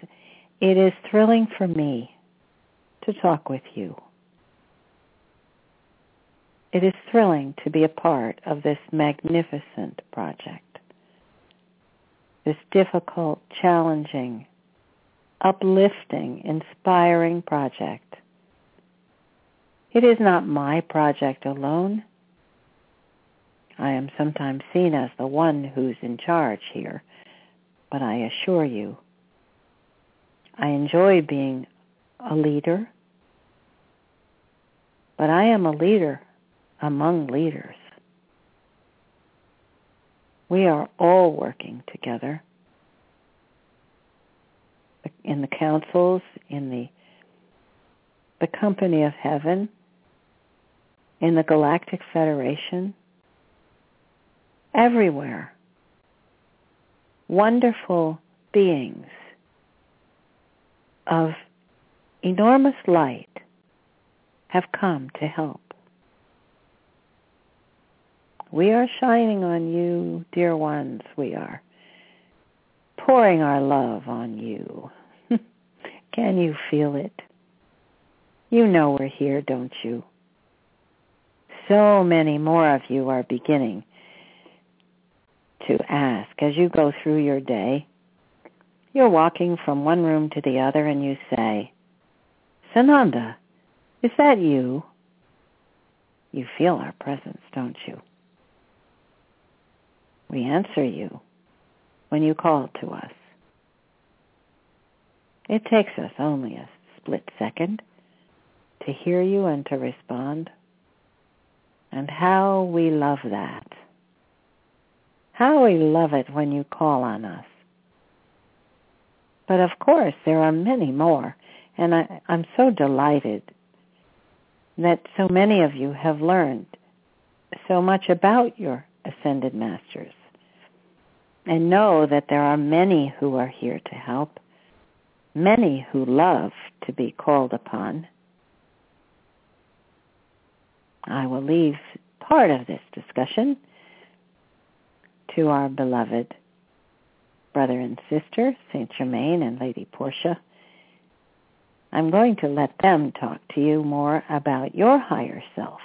it is thrilling for me to talk with you. It is thrilling to be a part of this magnificent project, this difficult, challenging, uplifting, inspiring project. It is not my project alone. I am sometimes seen as the one who's in charge here, but I assure you, I enjoy being a leader, but I am a leader among leaders. We are all working together in the councils, in the the company of heaven, in the Galactic Federation, everywhere. Wonderful beings of enormous light have come to help. We are shining on you, dear ones, we are pouring our love on you. (laughs) Can you feel it? You know we're here, don't you? So many more of you are beginning to ask as you go through your day. You're walking from one room to the other and you say, Sananda, is that you? You feel our presence, don't you? We answer you when you call to us. It takes us only a split second to hear you and to respond. And how we love that. How we love it when you call on us. But of course, there are many more. And I, I'm so delighted that so many of you have learned so much about your ascended masters and know that there are many who are here to help, many who love to be called upon. I will leave part of this discussion to our beloved brother and sister, Saint Germain and Lady Portia. I'm going to let them talk to you more about your higher self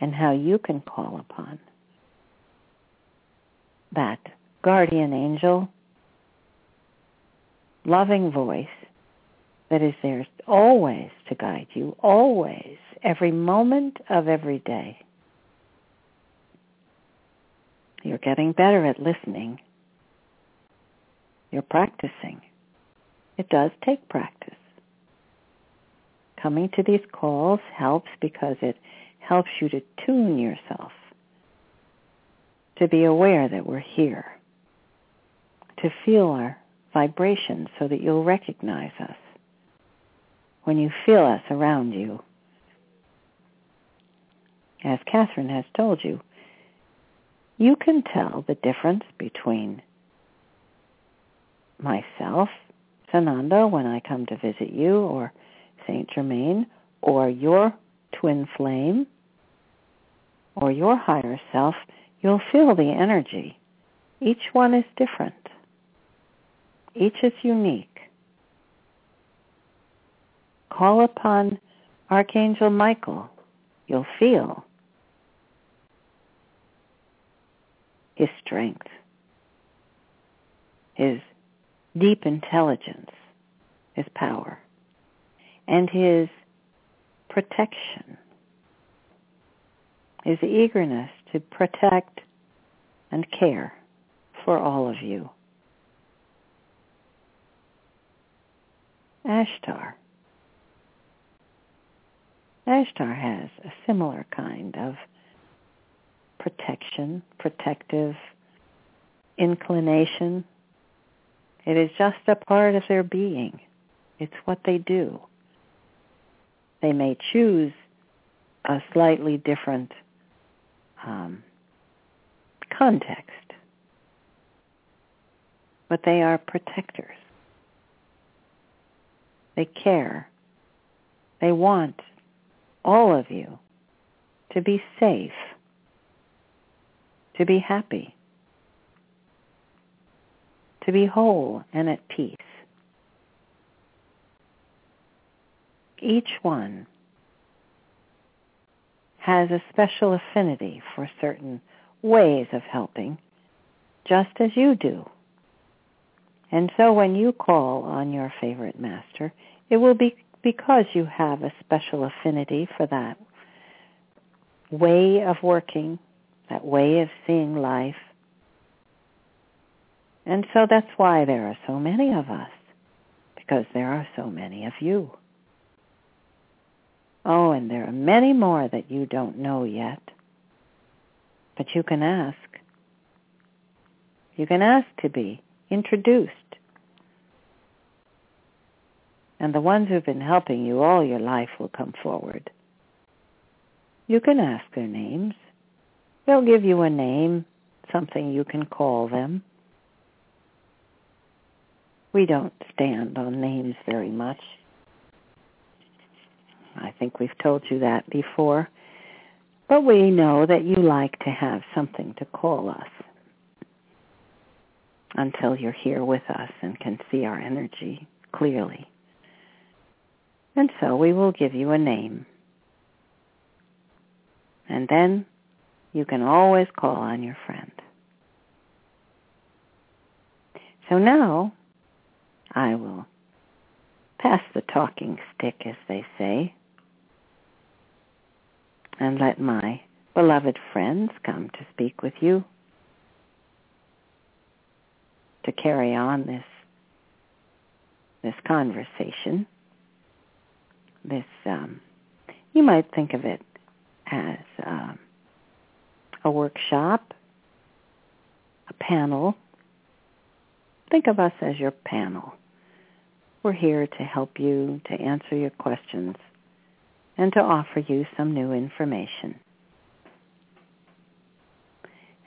and how you can call upon that guardian angel, loving voice that is there always to guide you, always, every moment of every day. You're getting better at listening. You're practicing. It does take practice. Coming to these calls helps because it helps you to tune yourself, to be aware that we're here to feel our vibrations so that you'll recognize us when you feel us around you. As Kathryn has told you, you can tell the difference between myself, Sananda, when I come to visit you, or Saint Germain, or your twin flame, or your higher self, you'll feel the energy. Each one is different. Each is unique. Call upon Archangel Michael. You'll feel his strength, his deep intelligence, his power, and his protection, his eagerness to protect and care for all of you. Ashtar. Ashtar has a similar kind of protection, protective inclination. It is just a part of their being. It's what they do. They may choose a slightly different um, context, but they are protectors. They care. They want all of you to be safe, to be happy, to be whole and at peace. Each one has a special affinity for certain ways of helping, just as you do. And so when you call on your favorite master, it will be because you have a special affinity for that way of working, that way of seeing life. And so that's why there are so many of us, because there are so many of you. Oh, and there are many more that you don't know yet. But you can ask. You can ask to be introduced and the ones who've been helping you all your life will come forward. You can ask their names. They'll give you a name, something you can call them. We don't stand on names very much. I think we've told you that before. But we know that you like to have something to call us until you're here with us and can see our energy clearly. And so we will give you a name. And then you can always call on your friend. So now I will pass the talking stick, as they say. and let my beloved friends come to speak with you to carry on this this conversation. This um, you might think of it as um, a workshop, a panel. Think of us as your panel. We're here to help you, to answer your questions, and to offer you some new information.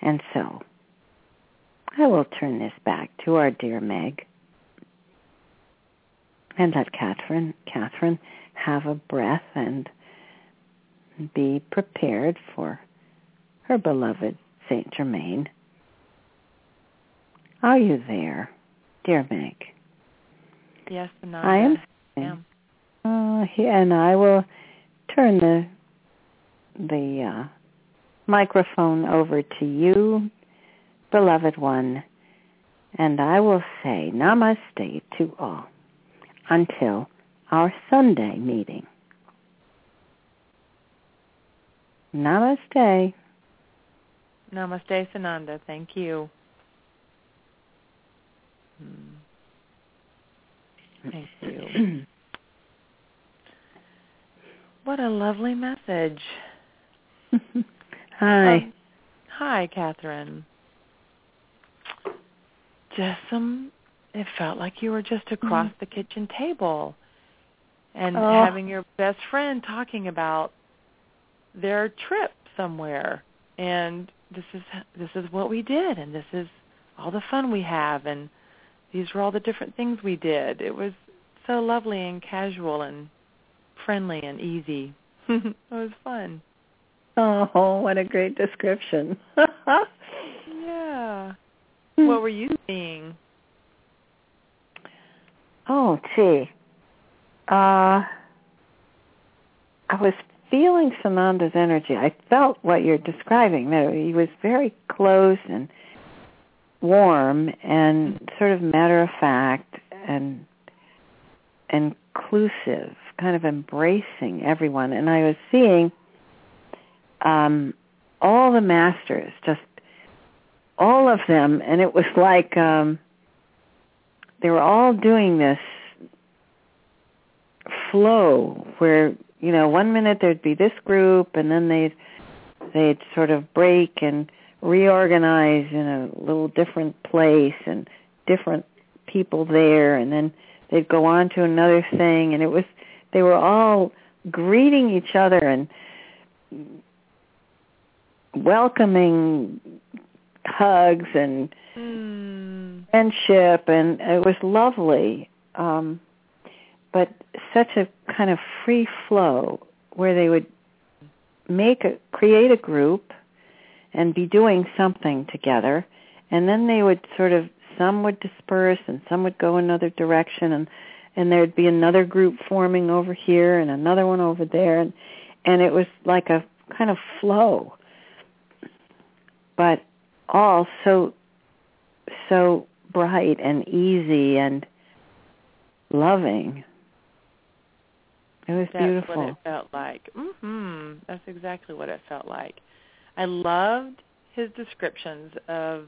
And so, I will turn this back to our dear Meg and let Kathryn, Kathryn have a breath and be prepared for her beloved Saint Germain. Are you there, dear Meg? Yes, Sananda. I am. am. Uh, and I will turn the the uh, microphone over to you, beloved one, and I will say namaste to all until our Sunday meeting. Namaste. Namaste, Sananda. Thank you. Hmm. Thank you. what a lovely message. (laughs) Hi. Um, hi, Kathryn. Just some. It felt like you were just across Mm. the kitchen table, and Oh. having your best friend talking about their trip somewhere, and this is this is what we did, and this is all the fun we have, and these were all the different things we did. It was so lovely and casual and friendly and easy. (laughs) it was fun. Oh, what a great description. (laughs) Yeah. What were you seeing? Oh, gee. Uh, I was feeling Sananda's energy. I felt what you're describing. That he was very close and warm and sort of matter of fact and inclusive, kind of embracing everyone. And I was seeing um, all the masters, just all of them, and it was like um, they were all doing this flow where you know one minute there'd be this group and then they'd they'd sort of break and reorganize in a little different place and different people there and then they'd go on to another thing and it was they were all greeting each other and welcoming hugs and Mm. friendship and it was lovely um but such a kind of free flow where they would make a create a group and be doing something together and then they would sort of some would disperse and some would go another direction and and there'd be another group forming over here and another one over there and and it was like a kind of flow but all so so bright and easy and loving. It was That's beautiful. what it felt like. Mhm. That's exactly what it felt like. I loved his descriptions of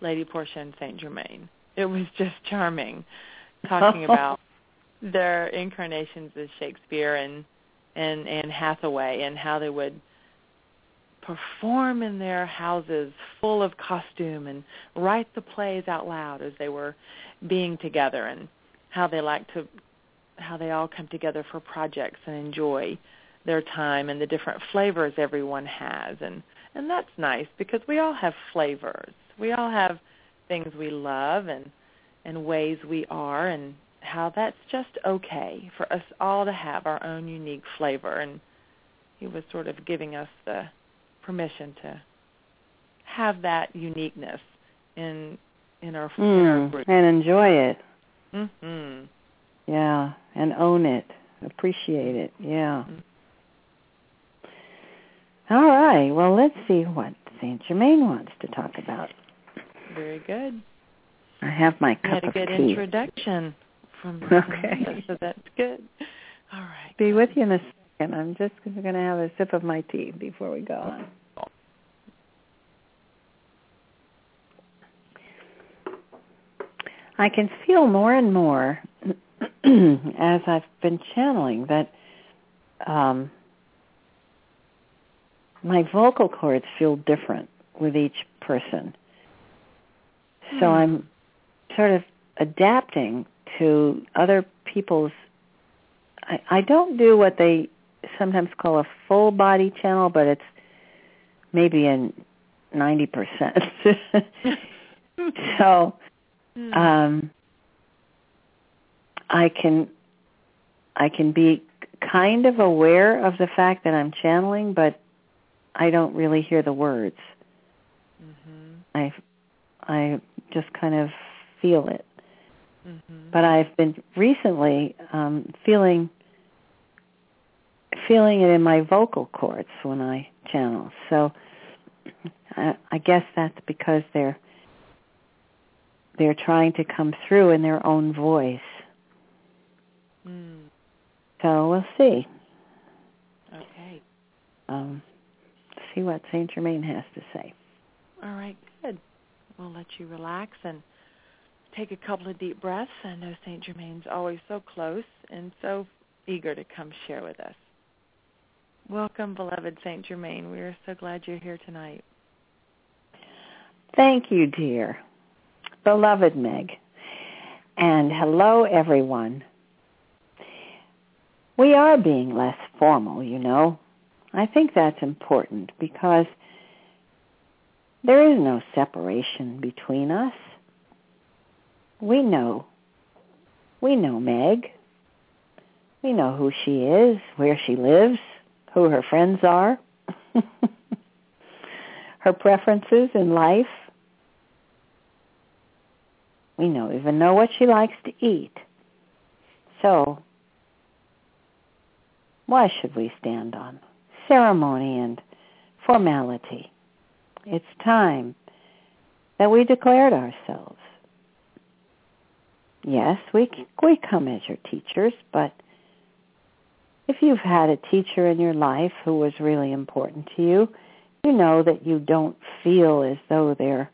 Lady Portia and Saint Germain. It was (laughs) just charming, talking (laughs) about their incarnations as Shakespeare and and Anne Hathaway and how they would perform in their houses full of costume and write the plays out loud as they were being together and how they liked to how they all come together for projects and enjoy their time and the different flavors everyone has and and that's nice because we all have flavors. We all have things we love and and ways we are and how that's just okay for us all to have our own unique flavor and he was sort of giving us the permission to have that uniqueness in in our, in our Mm, group. and enjoy it. Mhm. Yeah, and own it. Appreciate it. Yeah. Mhm. All right. Well, let's see what Saint Germain wants to talk about. Very good. I have my cup had a good tea. introduction from (laughs) Okay. so that's good. All right. Be with you in a second. I'm just going to have a sip of my tea before we go on. I can feel more and more (clears throat) as I've been channeling that um, my vocal cords feel different with each person. So mm. I'm sort of adapting to other people's I, I don't do what they sometimes call a full body channel, but it's maybe in ninety percent. (laughs) (laughs) so hmm. um I can I can be kind of aware of the fact that I'm channeling, but I don't really hear the words. Mm-hmm. I I just kind of feel it. Mm-hmm. But I've been recently um, feeling feeling it in my vocal cords when I channel. So I, I guess that's because they're they're trying to come through in their own voice. Mm. So we'll see. Okay. Um, see what Saint Germain has to say. All right, good. We'll let you relax and take a couple of deep breaths. I know St. Germain's always so close and so eager to come share with us. Welcome, beloved St. Germain. We are so glad you're here tonight. Thank you, dear. Beloved Meg. And hello, everyone. We are being less formal, you know. I think that's important because there is no separation between us we know. We know Meg. We know who she is, where she lives, who her friends are, (laughs) her preferences in life. We know even know what she likes to eat. So, why should we stand on ceremony and formality? It's time that we declared ourselves. Yes, we we come as your teachers, but if you've had a teacher in your life who was really important to you, you know that you don't feel as though they're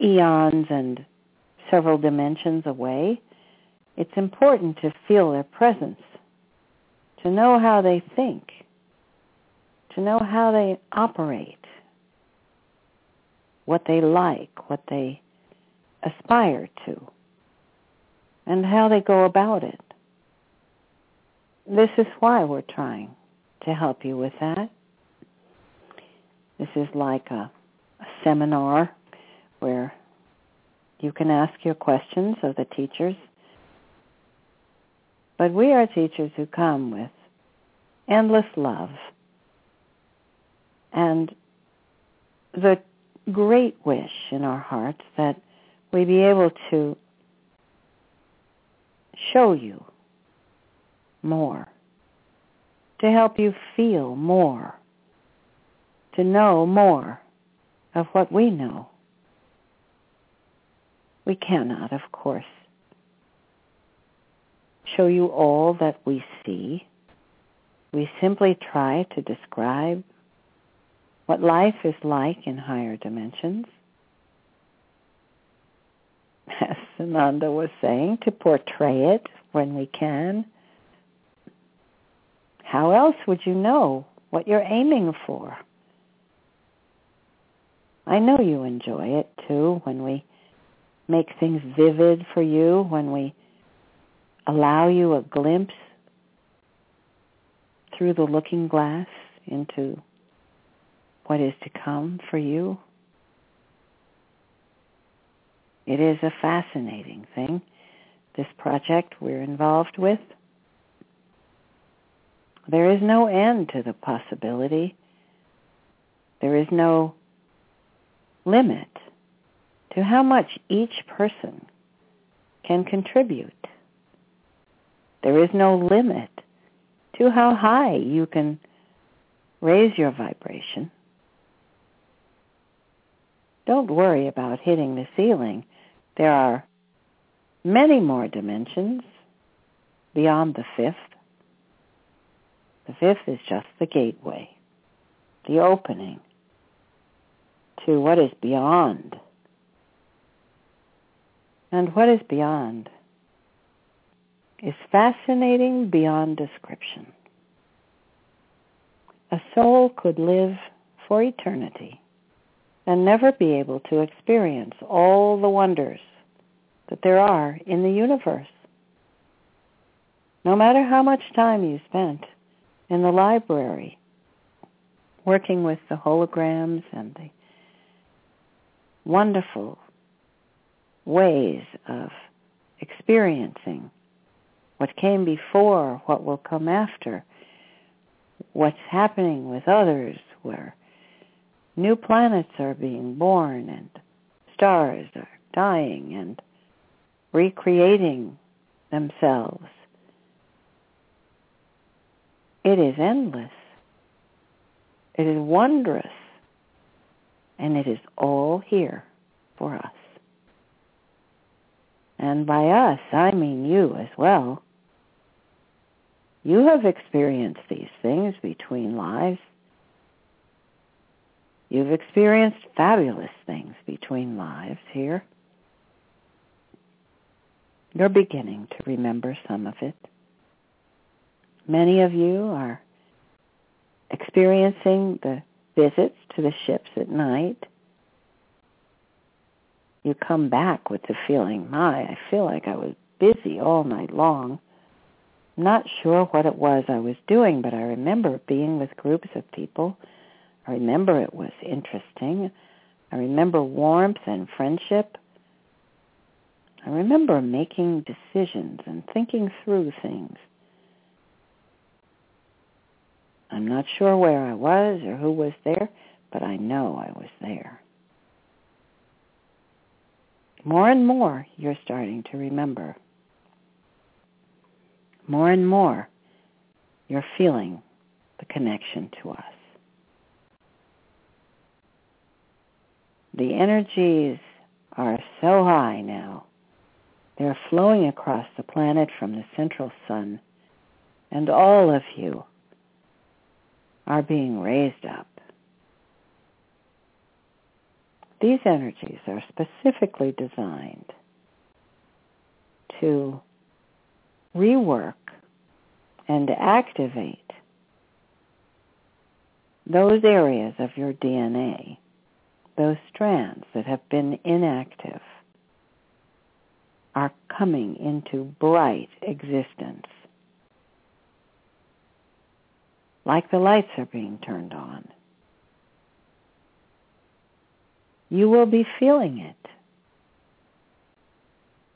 eons and several dimensions away. It's important to feel their presence, to know how they think, to know how they operate, what they like, what they aspire to and how they go about it. This is why we're trying to help you with that. This is like a, a seminar where you can ask your questions of the teachers. But we are teachers who come with endless love and the great wish in our hearts that we be able to show you more, to help you feel more, to know more of what we know. We cannot, of course, show you all that we see. We simply try to describe what life is like in higher dimensions (laughs) as Sananda was saying, to portray it when we can. How else would you know what you're aiming for? I know you enjoy it too when we make things vivid for you, when we allow you a glimpse through the looking glass into what is to come for you. It is a fascinating thing, this project we're involved with. There is no end to the possibility. There is no limit to how much each person can contribute. There is no limit to how high you can raise your vibration. Don't worry about hitting the ceiling there are many more dimensions beyond the fifth. The fifth is just the gateway, the opening to what is beyond. And what is beyond is fascinating beyond description. A soul could live for eternity and never be able to experience all the wonders that there are in the universe. No matter how much time you spent in the library working with the holograms and the wonderful ways of experiencing what came before, what will come after, what's happening with others, where new planets are being born and stars are dying and recreating themselves. It is endless. It is wondrous. And it is all here for us. And by us, I mean you as well. You have experienced these things between lives. You've experienced fabulous things between lives here. You're beginning to remember some of it. Many of you are experiencing the visits to the ships at night. You come back with the feeling, my, I feel like I was busy all night long. Not sure what it was I was doing, but I remember being with groups of people I remember it was interesting. I remember warmth and friendship. I remember making decisions and thinking through things. I'm not sure where I was or who was there, but I know I was there. More and more you're starting to remember. More and more you're feeling the connection to us. The energies are so high now. They're flowing across the planet from the central sun. And all of you are being raised up. These energies are specifically designed to rework and activate those areas of your DNA those strands that have been inactive are coming into bright existence. Like the lights are being turned on. You will be feeling it.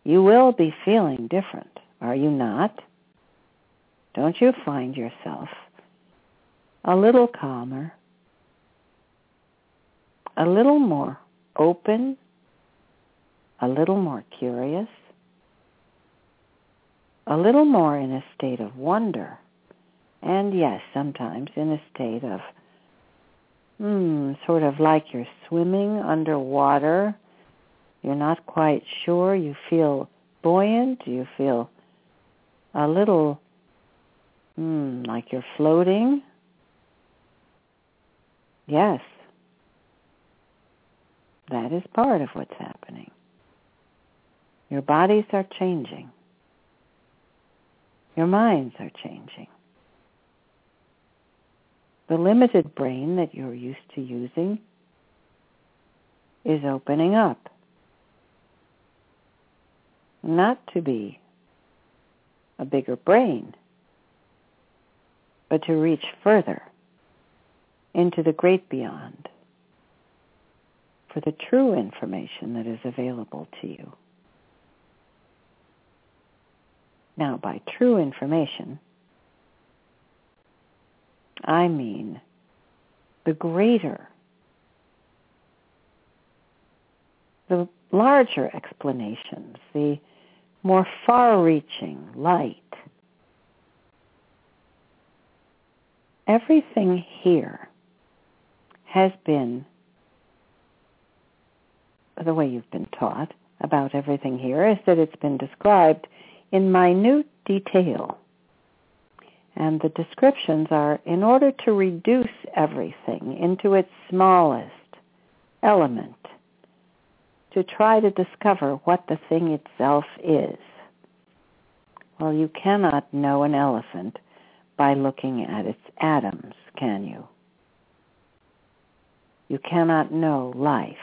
You will be feeling different, are you not? Don't you find yourself a little calmer, a little more open, a little more curious, a little more in a state of wonder, and yes, sometimes in a state of, hmm, sort of like you're swimming underwater. You're not quite sure. You feel buoyant. You feel a little, hmm, like you're floating. Yes, that is part of what's happening. Your bodies are changing. Your minds are changing. The limited brain that you're used to using is opening up. Not to be a bigger brain, but to reach further into the great beyond for the true information that is available to you. Now, by true information, I mean the greater, the larger explanations, the more far-reaching light. Everything here has been the way you've been taught about everything here is that it's been described in minute detail. And the descriptions are in order to reduce everything into its smallest element, to try to discover what the thing itself is. Well, you cannot know an elephant by looking at its atoms, can you? You cannot know life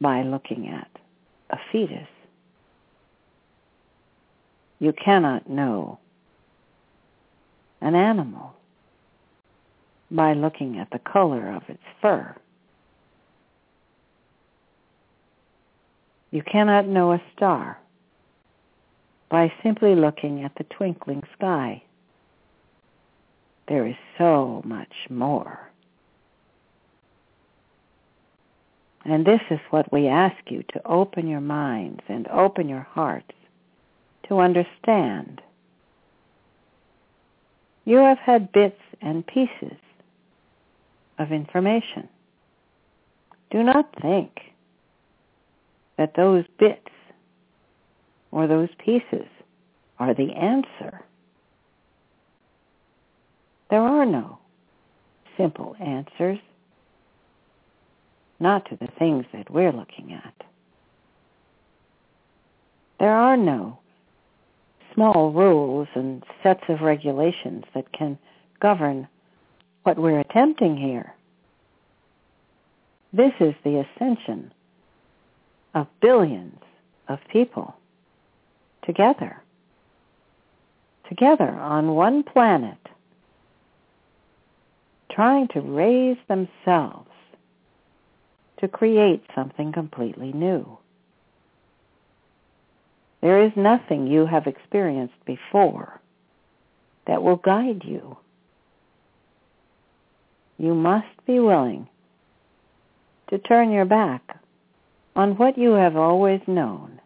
by looking at a fetus. You cannot know an animal by looking at the color of its fur. You cannot know a star by simply looking at the twinkling sky. There is so much more. And this is what we ask you to open your minds and open your hearts to understand. You have had bits and pieces of information. Do not think that those bits or those pieces are the answer. There are no simple answers, not to the things that we're looking at. There are no small rules and sets of regulations that can govern what we're attempting here. This is the ascension of billions of people together, together on one planet, trying to raise themselves to create something completely new. There is nothing you have experienced before that will guide you. You must be willing to turn your back on what you have always known,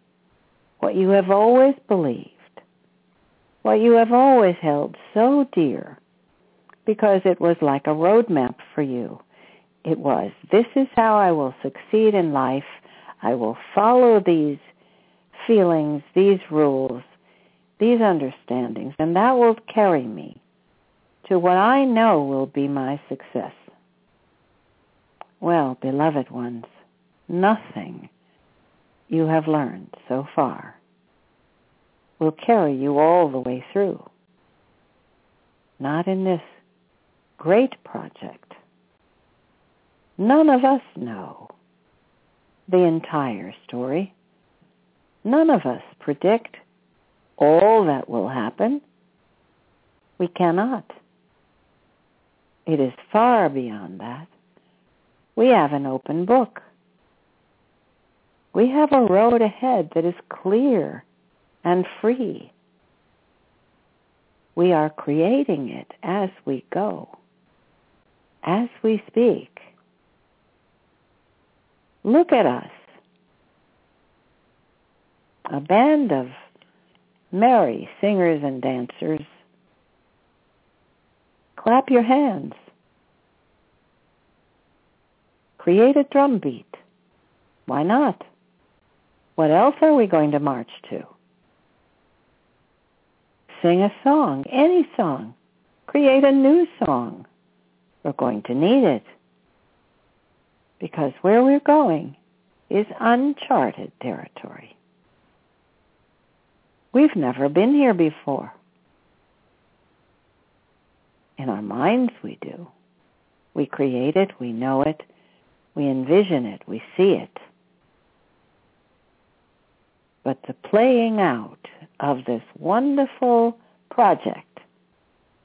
what you have always believed, what you have always held so dear, because it was like a roadmap for you. It was, this is how I will succeed in life. I will follow these feelings, these rules, these understandings, and that will carry me to what I know will be my success. Well, beloved ones, nothing you have learned so far will carry you all the way through. Not in this great project. None of us know the entire story. None of us predict all that will happen. We cannot. It is far beyond that. We have an open book. We have a road ahead that is clear and free. We are creating it as we go, as we speak. Look at us a band of merry singers and dancers. Clap your hands. Create a drum beat. Why not? What else are we going to march to? Sing a song, any song. Create a new song. We're going to need it. Because where we're going is uncharted territory. We've never been here before. In our minds we do. We create it, we know it, we envision it, we see it. But the playing out of this wonderful project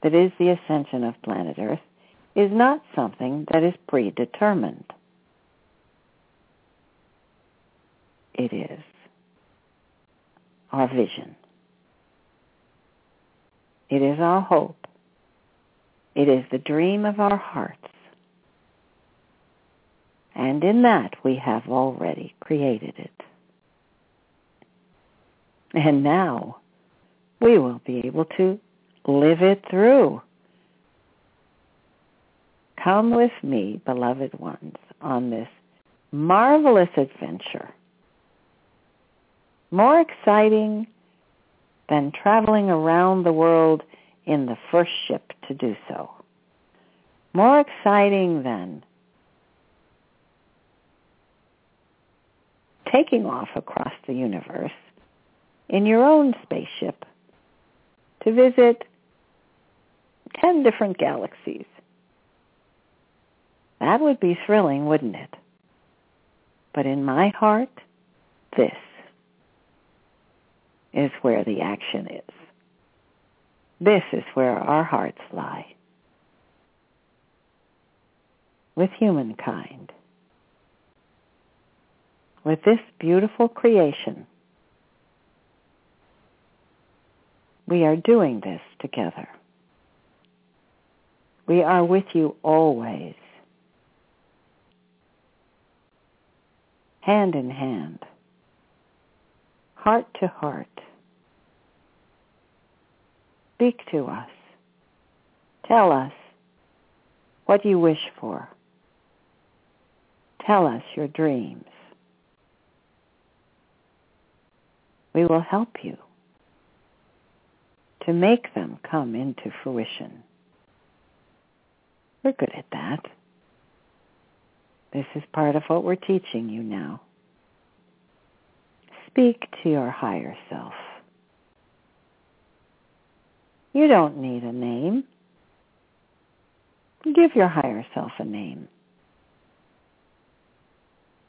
that is the ascension of planet Earth is not something that is predetermined. It is our vision. It is our hope. It is the dream of our hearts. And in that we have already created it. And now we will be able to live it through. Come with me, beloved ones, on this marvelous adventure. More exciting than traveling around the world in the first ship to do so. More exciting than taking off across the universe in your own spaceship to visit 10 different galaxies. That would be thrilling, wouldn't it? But in my heart, this is where the action is. This is where our hearts lie. With humankind. With this beautiful creation. We are doing this together. We are with you always. Hand in hand. Heart to heart. Speak to us. Tell us what you wish for. Tell us your dreams. We will help you to make them come into fruition. We're good at that. This is part of what we're teaching you now. Speak to your higher self. You don't need a name. Give your higher self a name.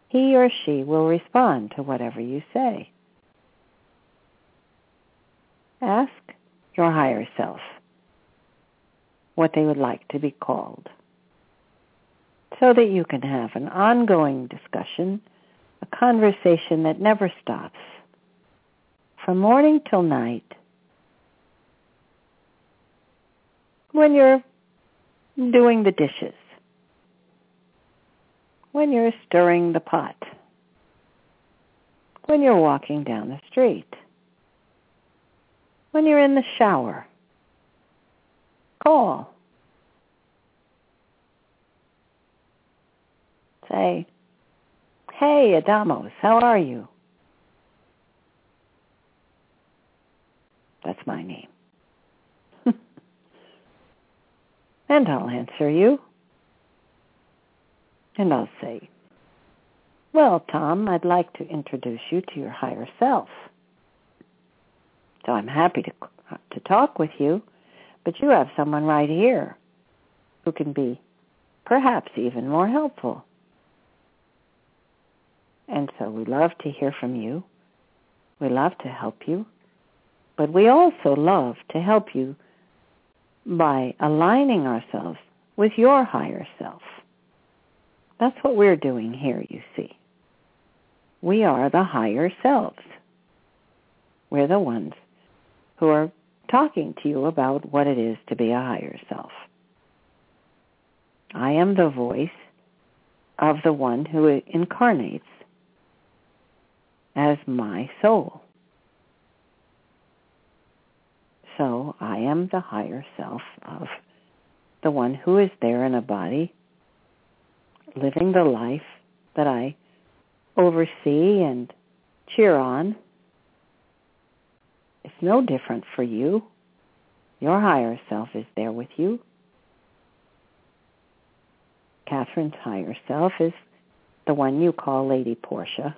He or she will respond to whatever you say. Ask your higher self what they would like to be called so that you can have an ongoing discussion, a conversation that never stops from morning till night. When you're doing the dishes, when you're stirring the pot, when you're walking down the street, when you're in the shower. Call. Say, hey, Adamus, how are you? That's my name. (laughs) And I'll answer you. And I'll say, well, Tom, I'd like to introduce you to your higher self. So I'm happy to, to talk with you, but you have someone right here who can be perhaps even more helpful. And so we love to hear from you. We love to help you. But we also love to help you by aligning ourselves with your higher self. That's what we're doing here, you see. We are the higher selves. We're the ones who are talking to you about what it is to be a higher self. I am the voice of the one who incarnates as my soul. So I am the higher self of the one who is there in a body, living the life that I oversee and cheer on. No different for you. Your higher self is there with you. Kathryn's higher self is the one you call Lady Portia.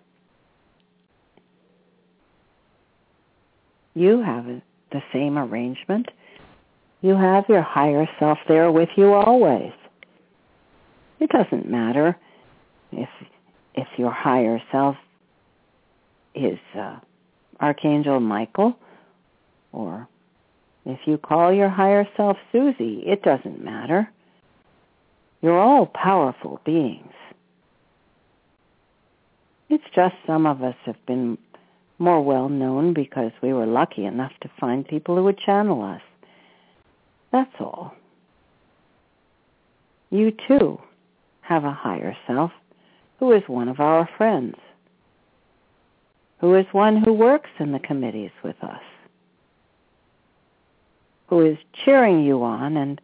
You have the same arrangement. You have your higher self there with you always. It doesn't matter if if your higher self is uh, Archangel Michael or if you call your higher self Susie, it doesn't matter. You're all powerful beings. It's just some of us have been more well known because we were lucky enough to find people who would channel us. That's all. You too have a higher self who is one of our friends, who is one who works in the committees with us, who is cheering you on and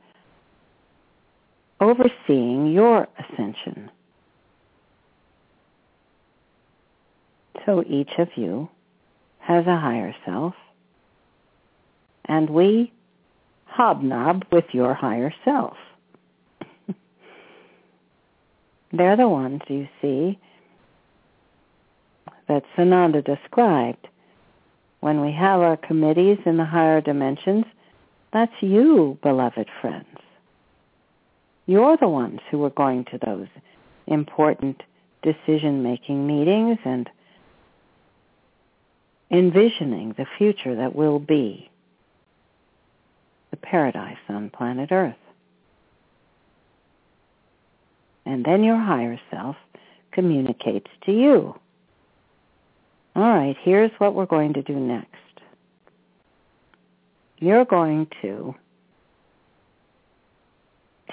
overseeing your ascension. So each of you has a higher self and we hobnob with your higher self. (laughs) They're the ones, you see, that Sananda described. When we have our committees in the higher dimensions, that's you, beloved friends. You're the ones who are going to those important decision-making meetings and envisioning the future that will be the paradise on planet Earth. And then your higher self communicates to you. All right, here's what we're going to do next. You're going to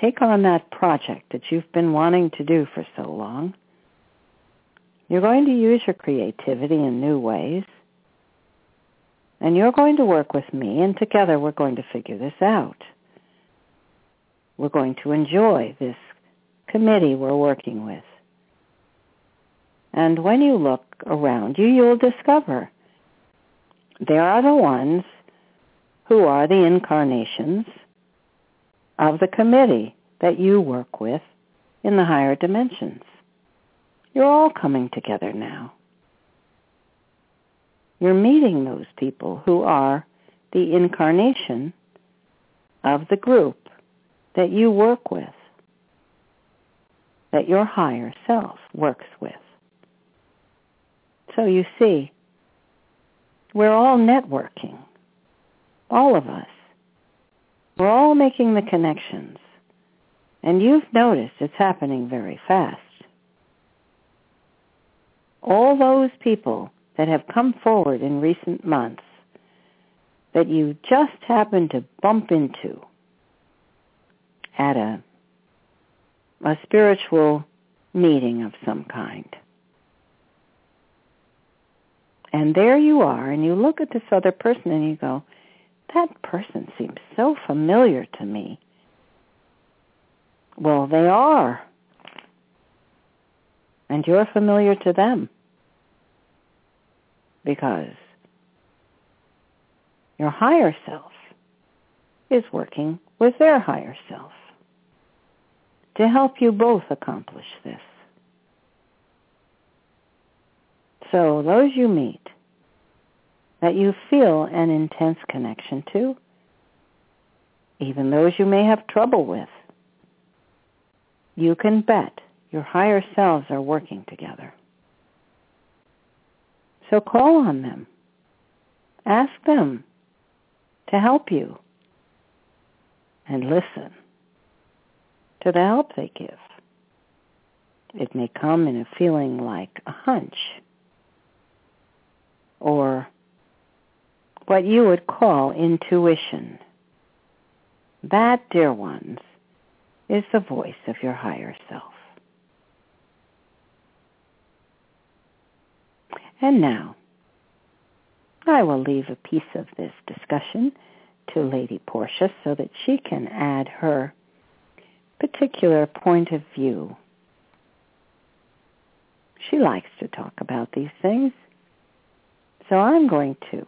take on that project that you've been wanting to do for so long. You're going to use your creativity in new ways. And you're going to work with me, and together we're going to figure this out. We're going to enjoy this committee we're working with. And when you look around you, you'll discover there are the ones who are the incarnations of the committee that you work with in the higher dimensions. You're all coming together now. You're meeting those people who are the incarnation of the group that you work with, that your higher self works with. So you see, we're all networking, all of us. We're all making the connections. And you've noticed it's happening very fast. All those people that have come forward in recent months that you just happened to bump into at a, a spiritual meeting of some kind. And there you are, and you look at this other person and you go, that person seems so familiar to me. Well, they are. And you're familiar to them because your higher self is working with their higher self to help you both accomplish this. So those you meet that you feel an intense connection to, even those you may have trouble with, you can bet your higher selves are working together. So call on them. Ask them to help you. And listen to the help they give. It may come in a feeling like a hunch or what you would call intuition. That, dear ones, is the voice of your higher self. And now, I will leave a piece of this discussion to Lady Portia so that she can add her particular point of view. She likes to talk about these things. So I'm going to,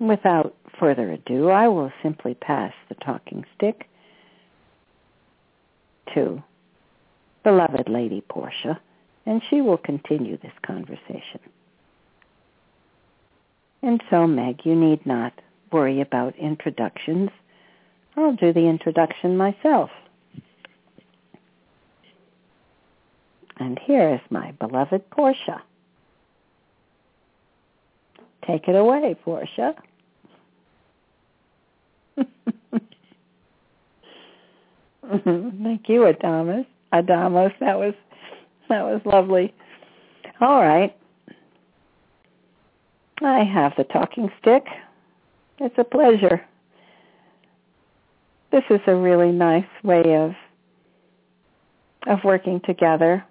without further ado, I will simply pass the talking stick to beloved Lady Portia, and she will continue this conversation. And so, Meg, you need not worry about introductions. I'll do the introduction myself. And here is my beloved Portia. Take it away, Portia. Mm-hmm. (laughs) Thank you, Adamus. Adamos, that was that was lovely. All right. I have the talking stick. It's a pleasure. This is a really nice way of of working together.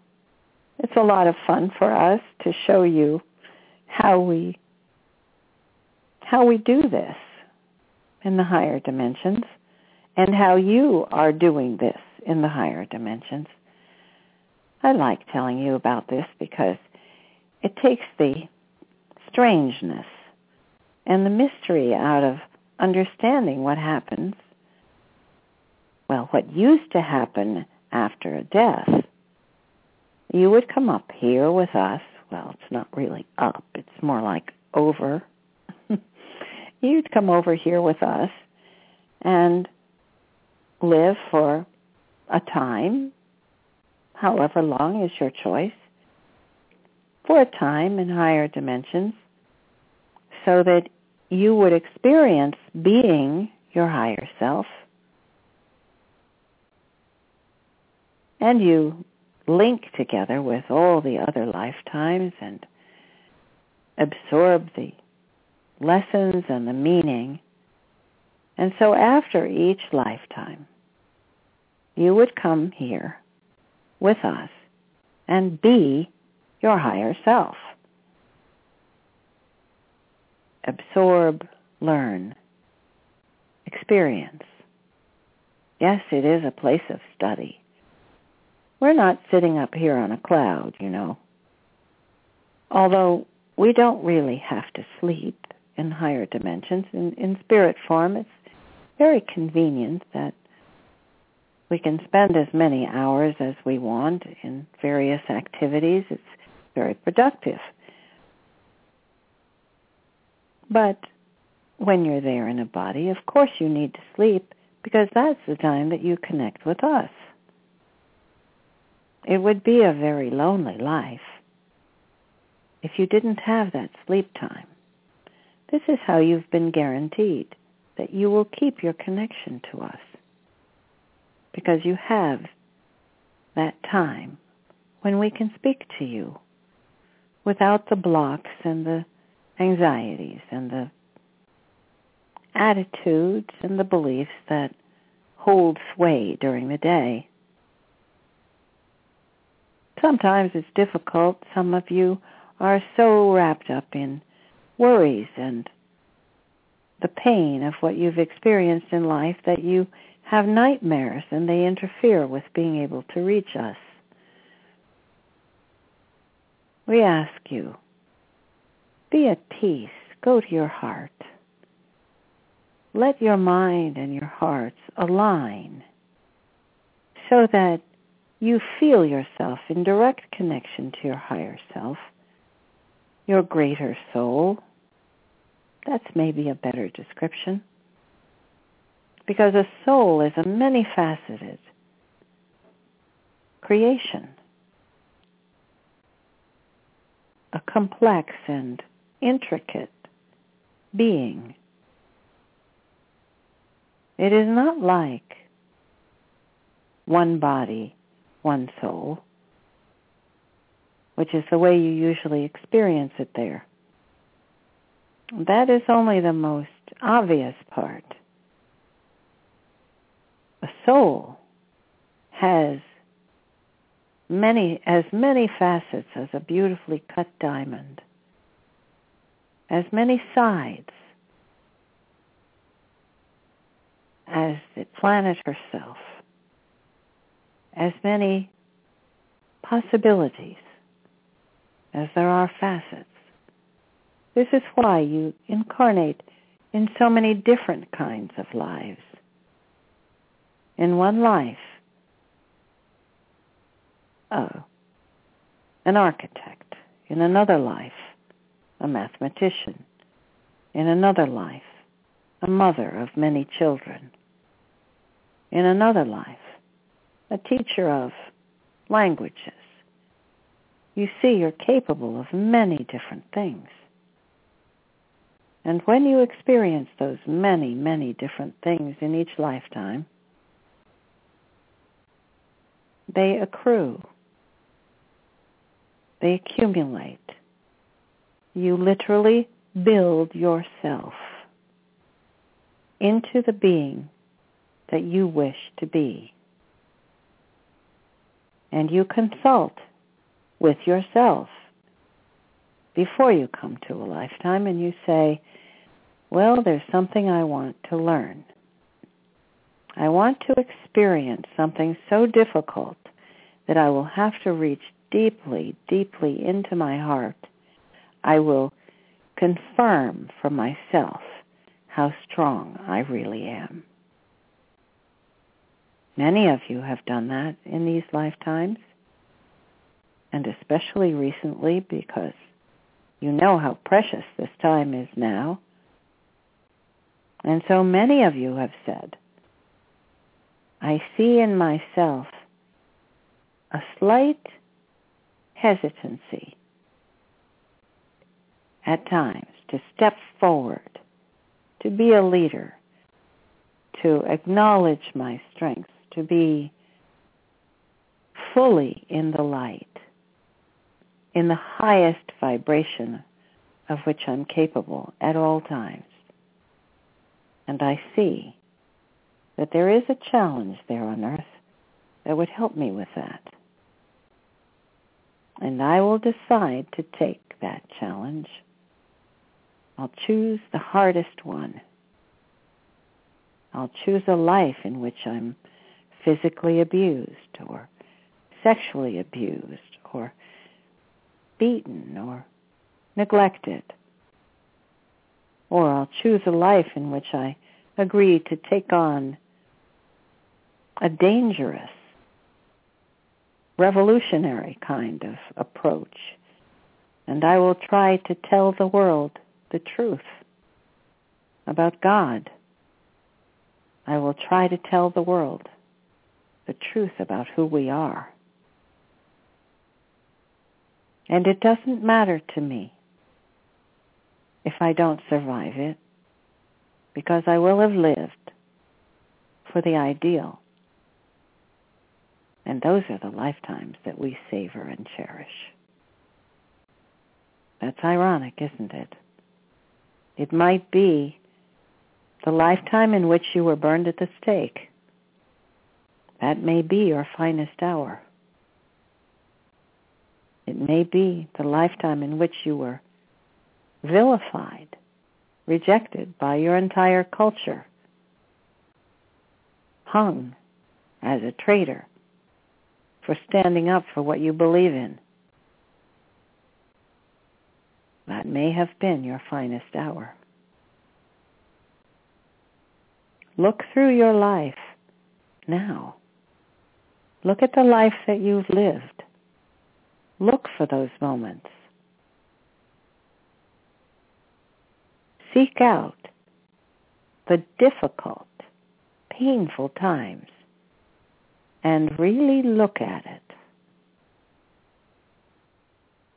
It's a lot of fun for us to show you how we how we do this in the higher dimensions and how you are doing this in the higher dimensions. I like telling you about this because it takes the strangeness and the mystery out of understanding what happens, well, what used to happen after a death, you would come up here with us. Well, it's not really up. It's more like over. You'd come over here with us and live for a time, however long is your choice, for a time in higher dimensions so that you would experience being your higher self. And you link together with all the other lifetimes and absorb the lessons and the meaning. And so after each lifetime, you would come here with us and be your higher self. Absorb, learn, experience. Yes, it is a place of study. We're not sitting up here on a cloud, you know. Although we don't really have to sleep in higher dimensions. In, in spirit form, it's very convenient that we can spend as many hours as we want in various activities. It's very productive. But when you're there in a body, of course you need to sleep because that's the time that you connect with us. It would be a very lonely life if you didn't have that sleep time. This is how you've been guaranteed that you will keep your connection to us because you have that time when we can speak to you without the blocks and the anxieties and the attitudes and the beliefs that hold sway during the day. Sometimes it's difficult. Some of you are so wrapped up in worries and the pain of what you've experienced in life that you have nightmares and they interfere with being able to reach us. We ask you, be at peace. Go to your heart. Let your mind and your hearts align so that you feel yourself in direct connection to your higher self, your greater soul. That's maybe a better description because a soul is a many-faceted creation, a complex and intricate being. It is not like one body, one soul, which is the way you usually experience it there. That is only the most obvious part a soul has many as many facets as a beautifully cut diamond, as many sides as the planet herself, as many possibilities as there are facets. This is why you incarnate in so many different kinds of lives in one life oh, an architect, in another life a mathematician, in another life a mother of many children, in another life a teacher of languages. You see, you're capable of many different things. And when you experience those many, many different things in each lifetime, they accrue. They accumulate. You literally build yourself into the being that you wish to be. And you consult with yourself before you come to a lifetime and you say, well, there's something I want to learn. I want to experience something so difficult that I will have to reach deeply, deeply into my heart. I will confirm for myself how strong I really am. Many of you have done that in these lifetimes, and especially recently because you know how precious this time is now. And so many of you have said, I see in myself a slight hesitancy at times to step forward, to be a leader, to acknowledge my strengths, to be fully in the light, in the highest vibration of which I'm capable at all times. And I see that there is a challenge there on earth that would help me with that. And I will decide to take that challenge. I'll choose the hardest one. I'll choose a life in which I'm physically abused or sexually abused or beaten or neglected. Or I'll choose a life in which I agree to take on a dangerous, revolutionary kind of approach. And I will try to tell the world the truth about God. I will try to tell the world the truth about who we are. And it doesn't matter to me if I don't survive it, because I will have lived for the ideal. And those are the lifetimes that we savor and cherish. That's ironic, isn't it? It might be the lifetime in which you were burned at the stake that may be your finest hour. It may be the lifetime in which you were vilified, rejected by your entire culture, hung as a traitor for standing up for what you believe in. That may have been your finest hour. Look through your life now Look at the life that you've lived. Look for those moments. Seek out the difficult, painful times and really look at it.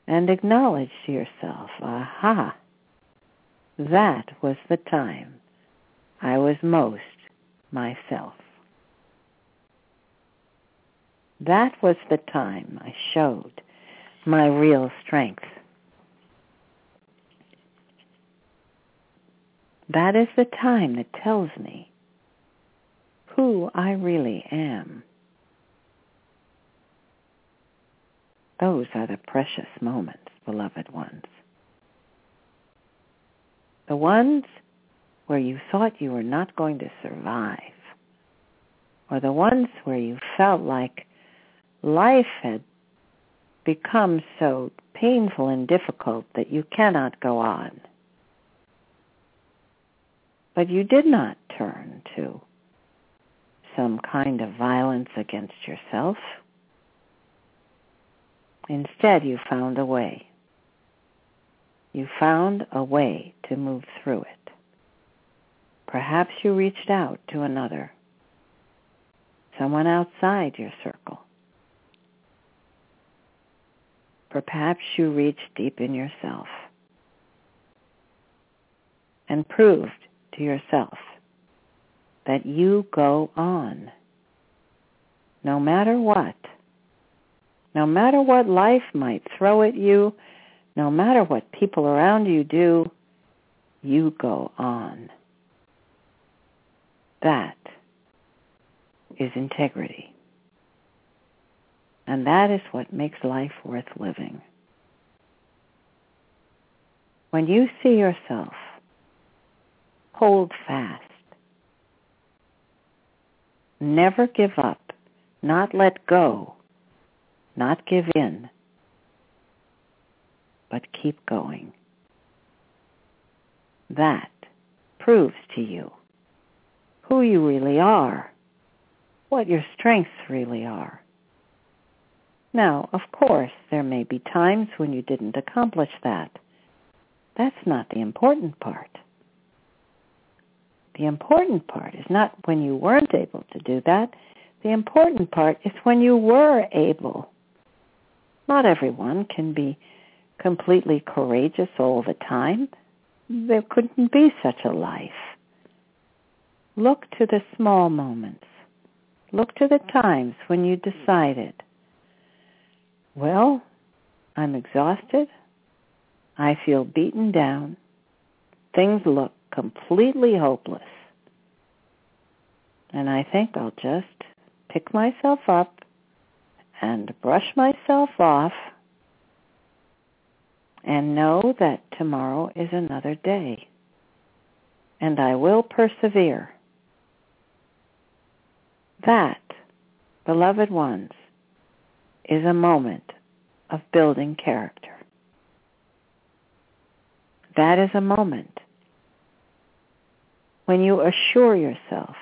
And acknowledge to yourself, aha, that was the time I was most myself. That was the time I showed my real strength. That is the time that tells me who I really am. Those are the precious moments, beloved ones. The ones where you thought you were not going to survive, or the ones where you felt like life had become so painful and difficult that you cannot go on. But you did not turn to some kind of violence against yourself. Instead, you found a way. You found a way to move through it. Perhaps you reached out to another, someone outside your circle. Perhaps you reached deep in yourself and proved to yourself that you go on no matter what. No matter what life might throw at you, no matter what people around you do, you go on. That is integrity. And that is what makes life worth living. When you see yourself, hold fast. Never give up, not let go, not give in, but keep going. That proves to you who you really are, what your strengths really are. Now, of course, there may be times when you didn't accomplish that. That's not the important part. The important part is not when you weren't able to do that. The important part is when you were able. Not everyone can be completely courageous all the time. There couldn't be such a life. Look to the small moments. Look to the times when you decided, well, I'm exhausted. I feel beaten down. Things look completely hopeless. And I think I'll just pick myself up and brush myself off and know that tomorrow is another day. And I will persevere. That, beloved ones, is a moment of building character. That is a moment when you assure yourself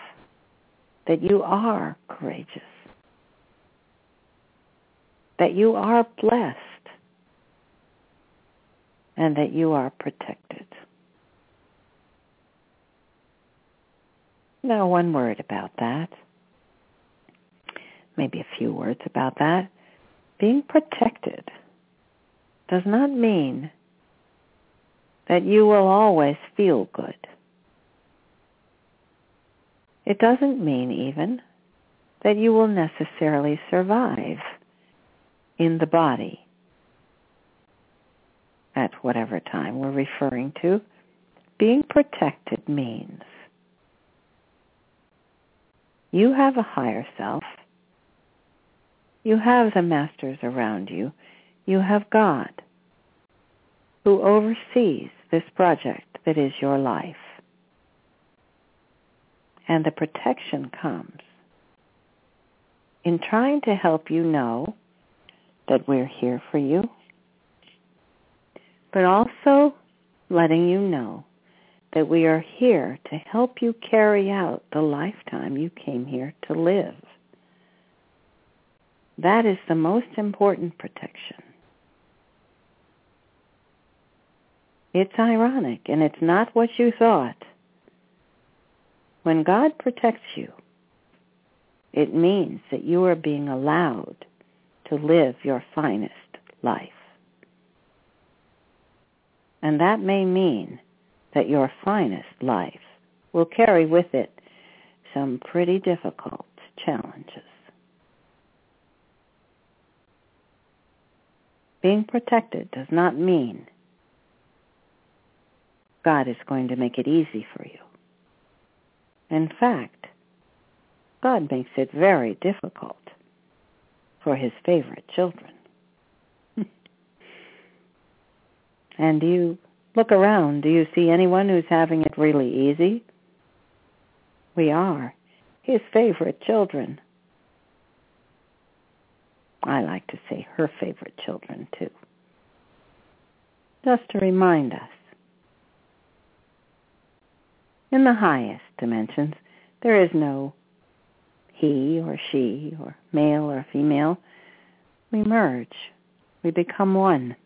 that you are courageous, that you are blessed, and that you are protected. Now, one word about that. Maybe a few words about that. Being protected does not mean that you will always feel good. It doesn't mean even that you will necessarily survive in the body at whatever time we're referring to. Being protected means you have a higher self. You have the masters around you. You have God who oversees this project that is your life and the protection comes in trying to help you know that we're here for you, but also letting you know that we are here to help you carry out the lifetime you came here to live. That is the most important protection. It's ironic, and it's not what you thought. When God protects you, it means that you are being allowed to live your finest life. And that may mean that your finest life will carry with it some pretty difficult challenges. Being protected does not mean God is going to make it easy for you. In fact, God makes it very difficult for his favorite children. (laughs) and you look around? Do you see anyone who's having it really easy? We are his favorite children. I like to say her favorite children, too. Just to remind us in the highest dimensions, there is no he or she or male or female. We merge. We become one.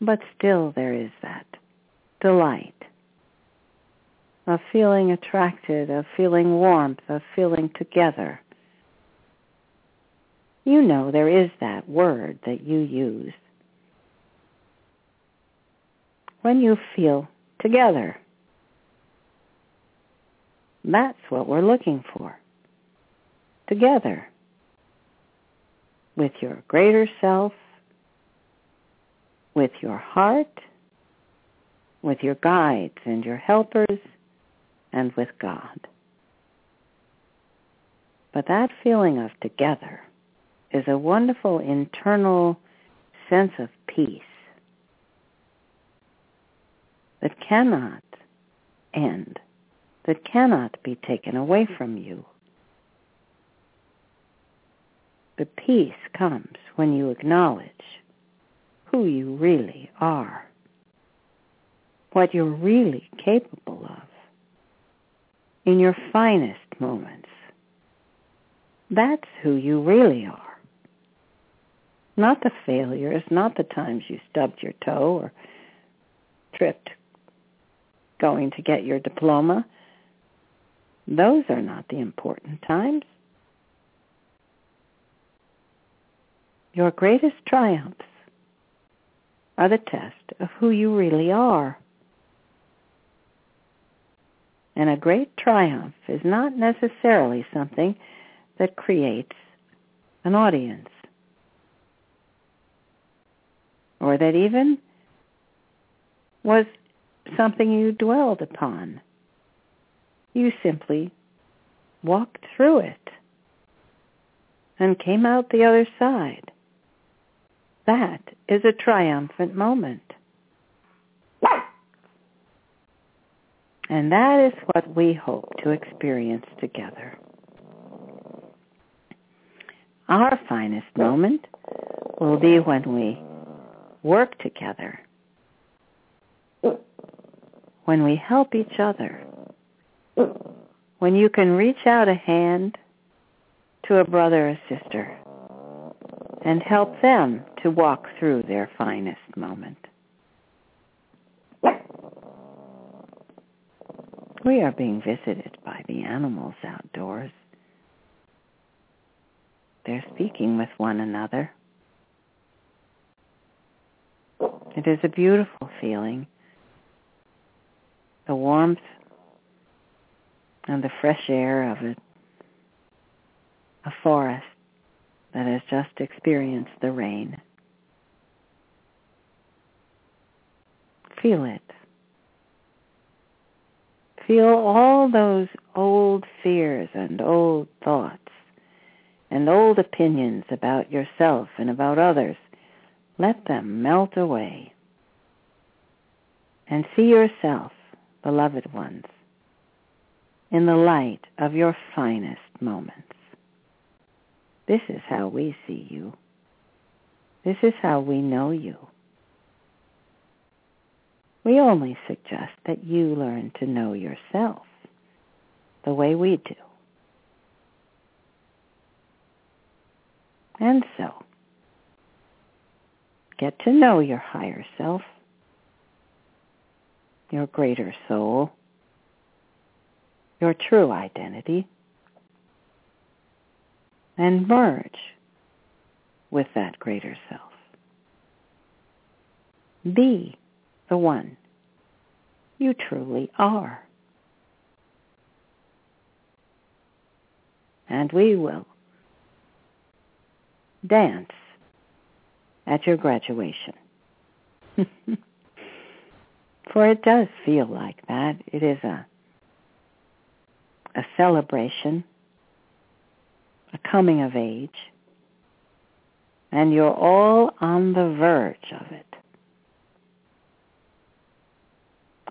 But still there is that delight of feeling attracted, of feeling warmth, of feeling together. You know there is that word that you use when you feel together. That's what we're looking for. Together. With your greater self, with your heart, with your guides and your helpers, and with God. But that feeling of together is a wonderful internal sense of peace that cannot end, that cannot be taken away from you. The peace comes when you acknowledge who you really are. what you're really capable of in your finest moments. That's who you really are. Not the failures, not the times you stubbed your toe or tripped going to get your diploma. Those are not the important times. Your greatest triumphs are the test of who you really are. And a great triumph is not necessarily something that creates an audience or that even was something you dwelled upon. You simply walked through it and came out the other side. That is a triumphant moment. And that is what we hope to experience together. Our finest moment will be when we work together, when we help each other, when you can reach out a hand to a brother or sister and help them to walk through their finest moment. We are being visited by the animals outdoors. They're speaking with one another. It is a beautiful feeling. The warmth and the fresh air of a, a forest that has just experienced the rain. Feel it. Feel all those old fears and old thoughts and old opinions about yourself and about others. Let them melt away. And see yourself, beloved ones, in the light of your finest moments. This is how we see you. This is how we know you. We only suggest that you learn to know yourself the way we do. And so, get to know your higher self, your greater soul, your true identity, and merge with that greater self. Be the one you truly are. And we will dance at your graduation. (laughs) For it does feel like that. It is a a celebration, a coming of age, and you're all on the verge of it.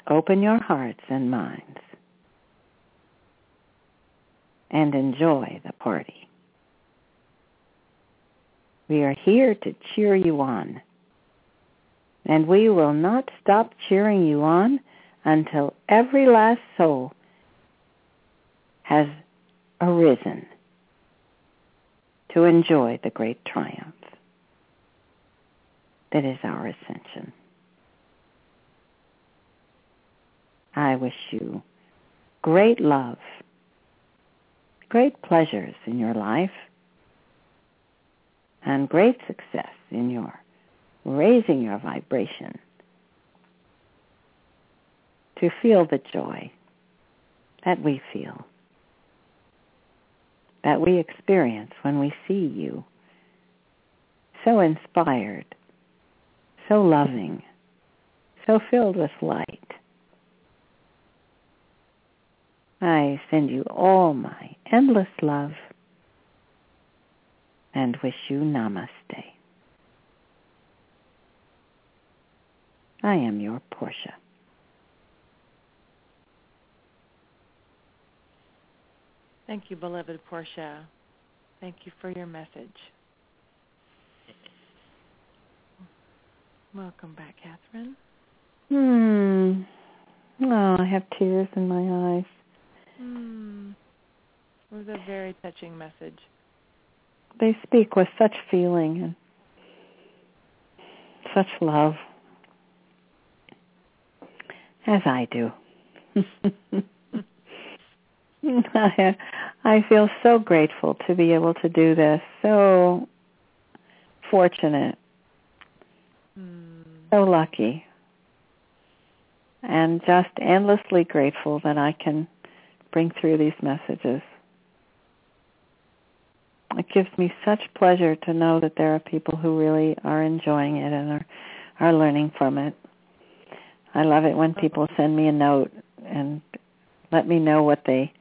Open your hearts and minds and enjoy the party. We are here to cheer you on. And we will not stop cheering you on until every last soul has arisen to enjoy the great triumph that is our ascension. I wish you great love, great pleasures in your life, and great success in your raising your vibration to feel the joy that we feel, that we experience when we see you so inspired, so loving, so filled with light. I send you all my endless love and wish you namaste. I am your Portia. Thank you, beloved Portia. Thank you for your message. Welcome back, Kathryn. Hmm. Oh, I have tears in my eyes. Was a very touching message. They speak with such feeling and such love, as I do. I, (laughs) I feel so grateful to be able to do this. So fortunate. Mm. So lucky. And just endlessly grateful that I can bring through these messages. It gives me such pleasure to know that there are people who really are enjoying it and are are learning from it. I love it when people send me a note and let me know what they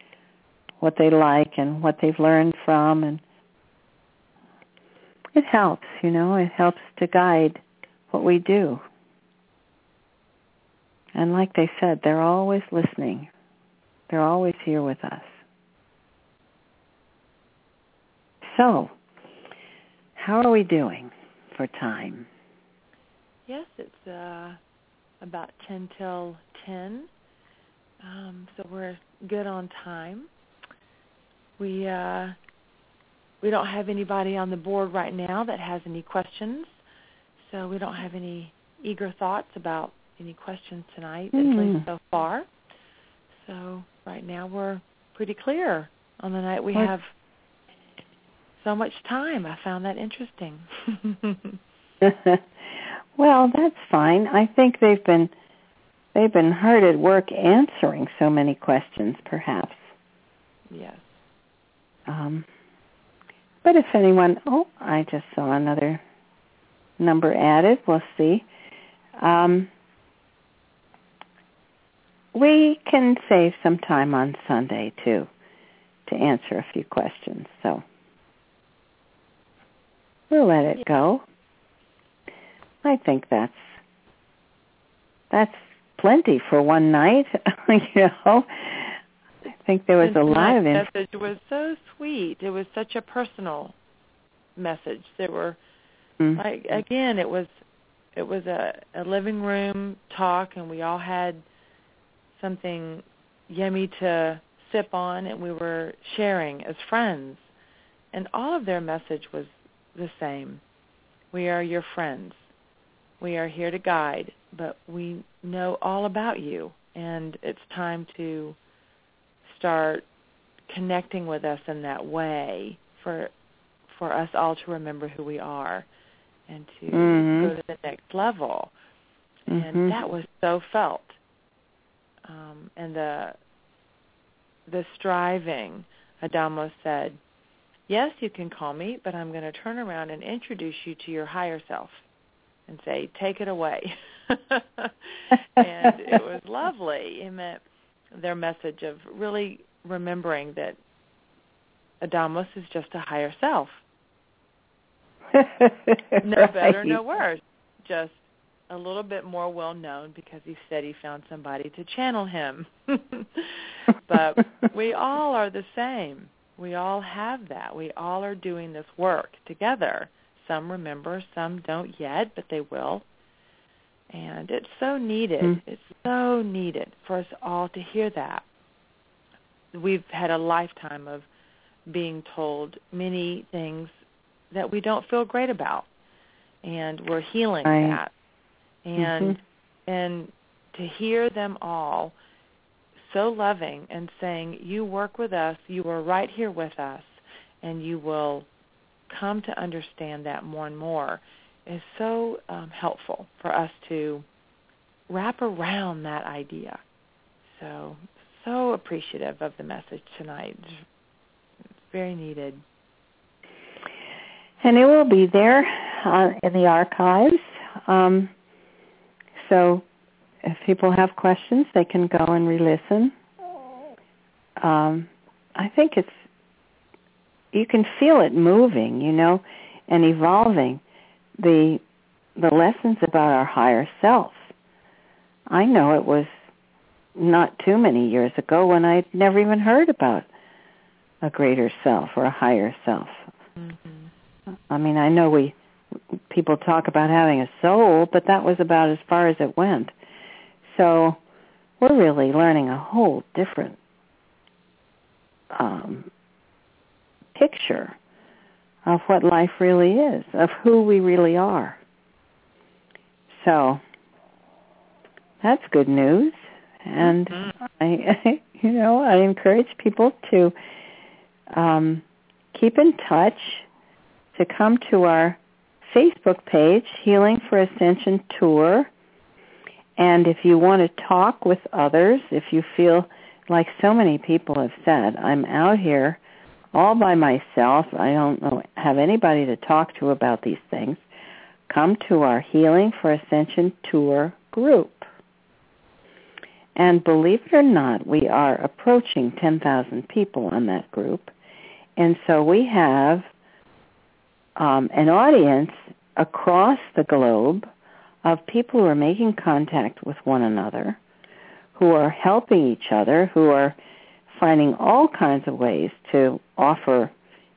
what they like and what they've learned from and it helps, you know, it helps to guide what we do. And like they said, they're always listening. They're always here with us. So, how are we doing for time? Yes, it's uh, about 10 till 10. Um, so we're good on time. We uh, we don't have anybody on the board right now that has any questions, so we don't have any eager thoughts about any questions tonight, mm. at least so far. So right now we're pretty clear on the night we have so much time. I found that interesting. (laughs) (laughs) well, that's fine. I think they've been they've been hard at work answering so many questions, perhaps. Yes. Um, but if anyone, oh, I just saw another number added. We'll see. Um, we can save some time on Sunday too to answer a few questions. So we'll let it go. I think that's that's plenty for one night. (laughs) you know, I think there was and a lot of inf- message was so sweet. It was such a personal message. There were mm-hmm. like again, it was it was a, a living room talk, and we all had something yummy to sip on, and we were sharing as friends. And all of their message was the same. We are your friends. We are here to guide, but we know all about you, and it's time to start connecting with us in that way for for us all to remember who we are and to mm-hmm. go to the next level. Mm-hmm. And that was so felt. Um, and the the striving, Adamus said, yes, you can call me, but I'm going to turn around and introduce you to your higher self and say, take it away. (laughs) and it was lovely. It meant their message of really remembering that Adamus is just a higher self. (laughs) no right. better, no worse. Just a little bit more well known because he said he found somebody to channel him. (laughs) but we all are the same. We all have that. We all are doing this work together. Some remember, some don't yet, but they will. And it's so needed. Mm. It's so needed for us all to hear that. We've had a lifetime of being told many things that we don't feel great about. And we're healing right. that. And mm-hmm. and to hear them all so loving and saying, You work with us, you are right here with us, and you will come to understand that more and more is so um, helpful for us to wrap around that idea. So, so appreciative of the message tonight. It's very needed. And it will be there uh, in the archives. Um, so if people have questions, they can go and re-listen. Um, I think it's you can feel it moving, you know, and evolving. The the lessons about our higher self. I know it was not too many years ago when I'd never even heard about a greater self or a higher self. Mm-hmm. I mean, I know we people talk about having a soul, but that was about as far as it went. So we're really learning a whole different um, picture of what life really is, of who we really are. So that's good news, and mm-hmm. I, (laughs) you know, I encourage people to um, keep in touch, to come to our Facebook page, Healing for Ascension Tour. And if you want to talk with others, if you feel like so many people have said, I'm out here all by myself. I don't know, have anybody to talk to about these things. Come to our Healing for Ascension Tour group. And believe it or not, we are approaching 10,000 people on that group. And so we have um, an audience across the globe of people who are making contact with one another, who are helping each other, who are finding all kinds of ways to offer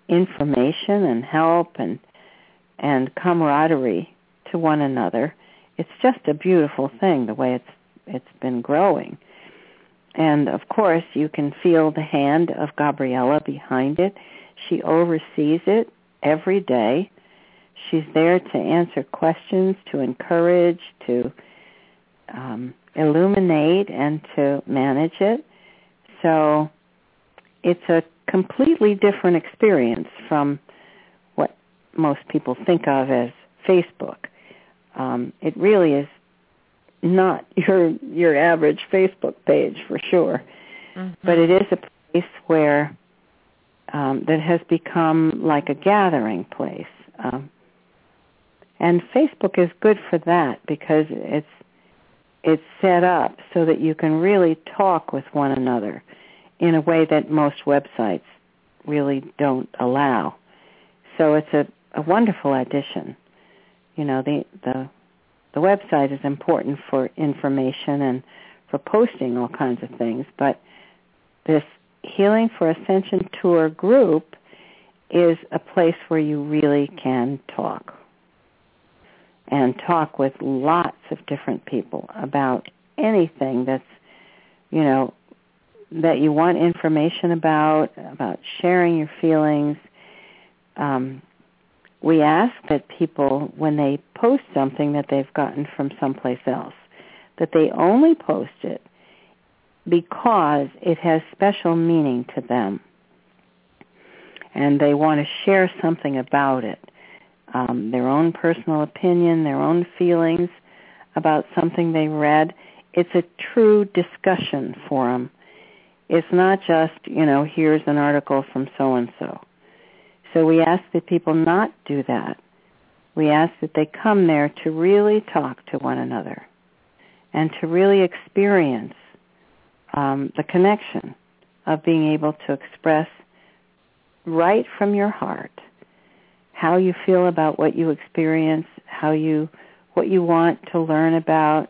information and help and and camaraderie to one another. It's just a beautiful thing the way it's it's been growing. And of course, you can feel the hand of Gabriella behind it. She oversees it every day. She's there to answer questions, to encourage, to um, illuminate, and to manage it. So it's a completely different experience from what most people think of as Facebook. Um, it really is not (laughs) your your average Facebook page for sure, mm-hmm. but it is a place where um, that has become like a gathering place. Um, and Facebook is good for that because it's it's set up so that you can really talk with one another in a way that most websites really don't allow. So it's a, a wonderful addition. You know, the the the website is important for information and for posting all kinds of things, but this Healing for Ascension Tour group is a place where you really can talk and talk with lots of different people about anything that's, you know, that you want information about, about sharing your feelings. Um, we ask that people, when they post something that they've gotten from someplace else, that they only post it because it has special meaning to them. And they want to share something about it, um, their own personal opinion, their own feelings about something they read. It's a true discussion forum it's not just, you know, here's an article from so and so. So we ask that people not do that. We ask that they come there to really talk to one another and to really experience um, the connection of being able to express right from your heart how you feel about what you experience, how you what you want to learn about.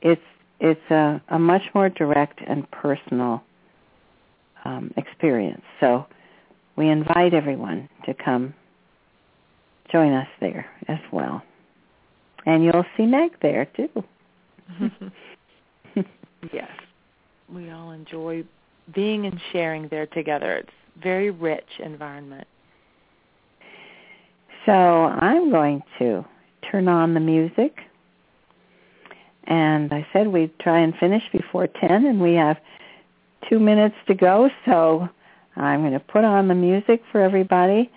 It's it's a, a much more direct and personal um, experience. So we invite everyone to come join us there as well. And you'll see Meg there too. (laughs) yes. We all enjoy being and sharing there together. It's very rich environment. So I'm going to turn on the music and I said we'd try and finish before 10, and we have two minutes to go, so I'm going to put on the music for everybody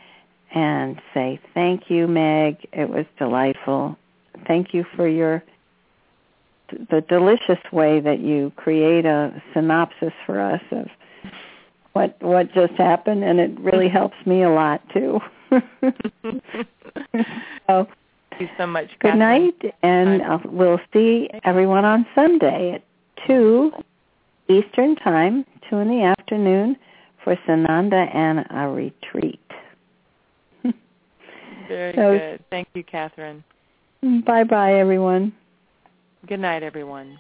and say thank you, Meg. It was delightful. Thank you for your the delicious way that you create a synopsis for us of what what just happened, and it really helps me a lot too. (laughs) (laughs) so Thank you so much. Good Kathryn. night, and uh, we'll see everyone on Sunday at 2 Eastern Time, 2 in the afternoon, for Sananda and a retreat. (laughs) Very so, good. Thank you, Kathryn. Bye-bye, everyone. Good night, everyone.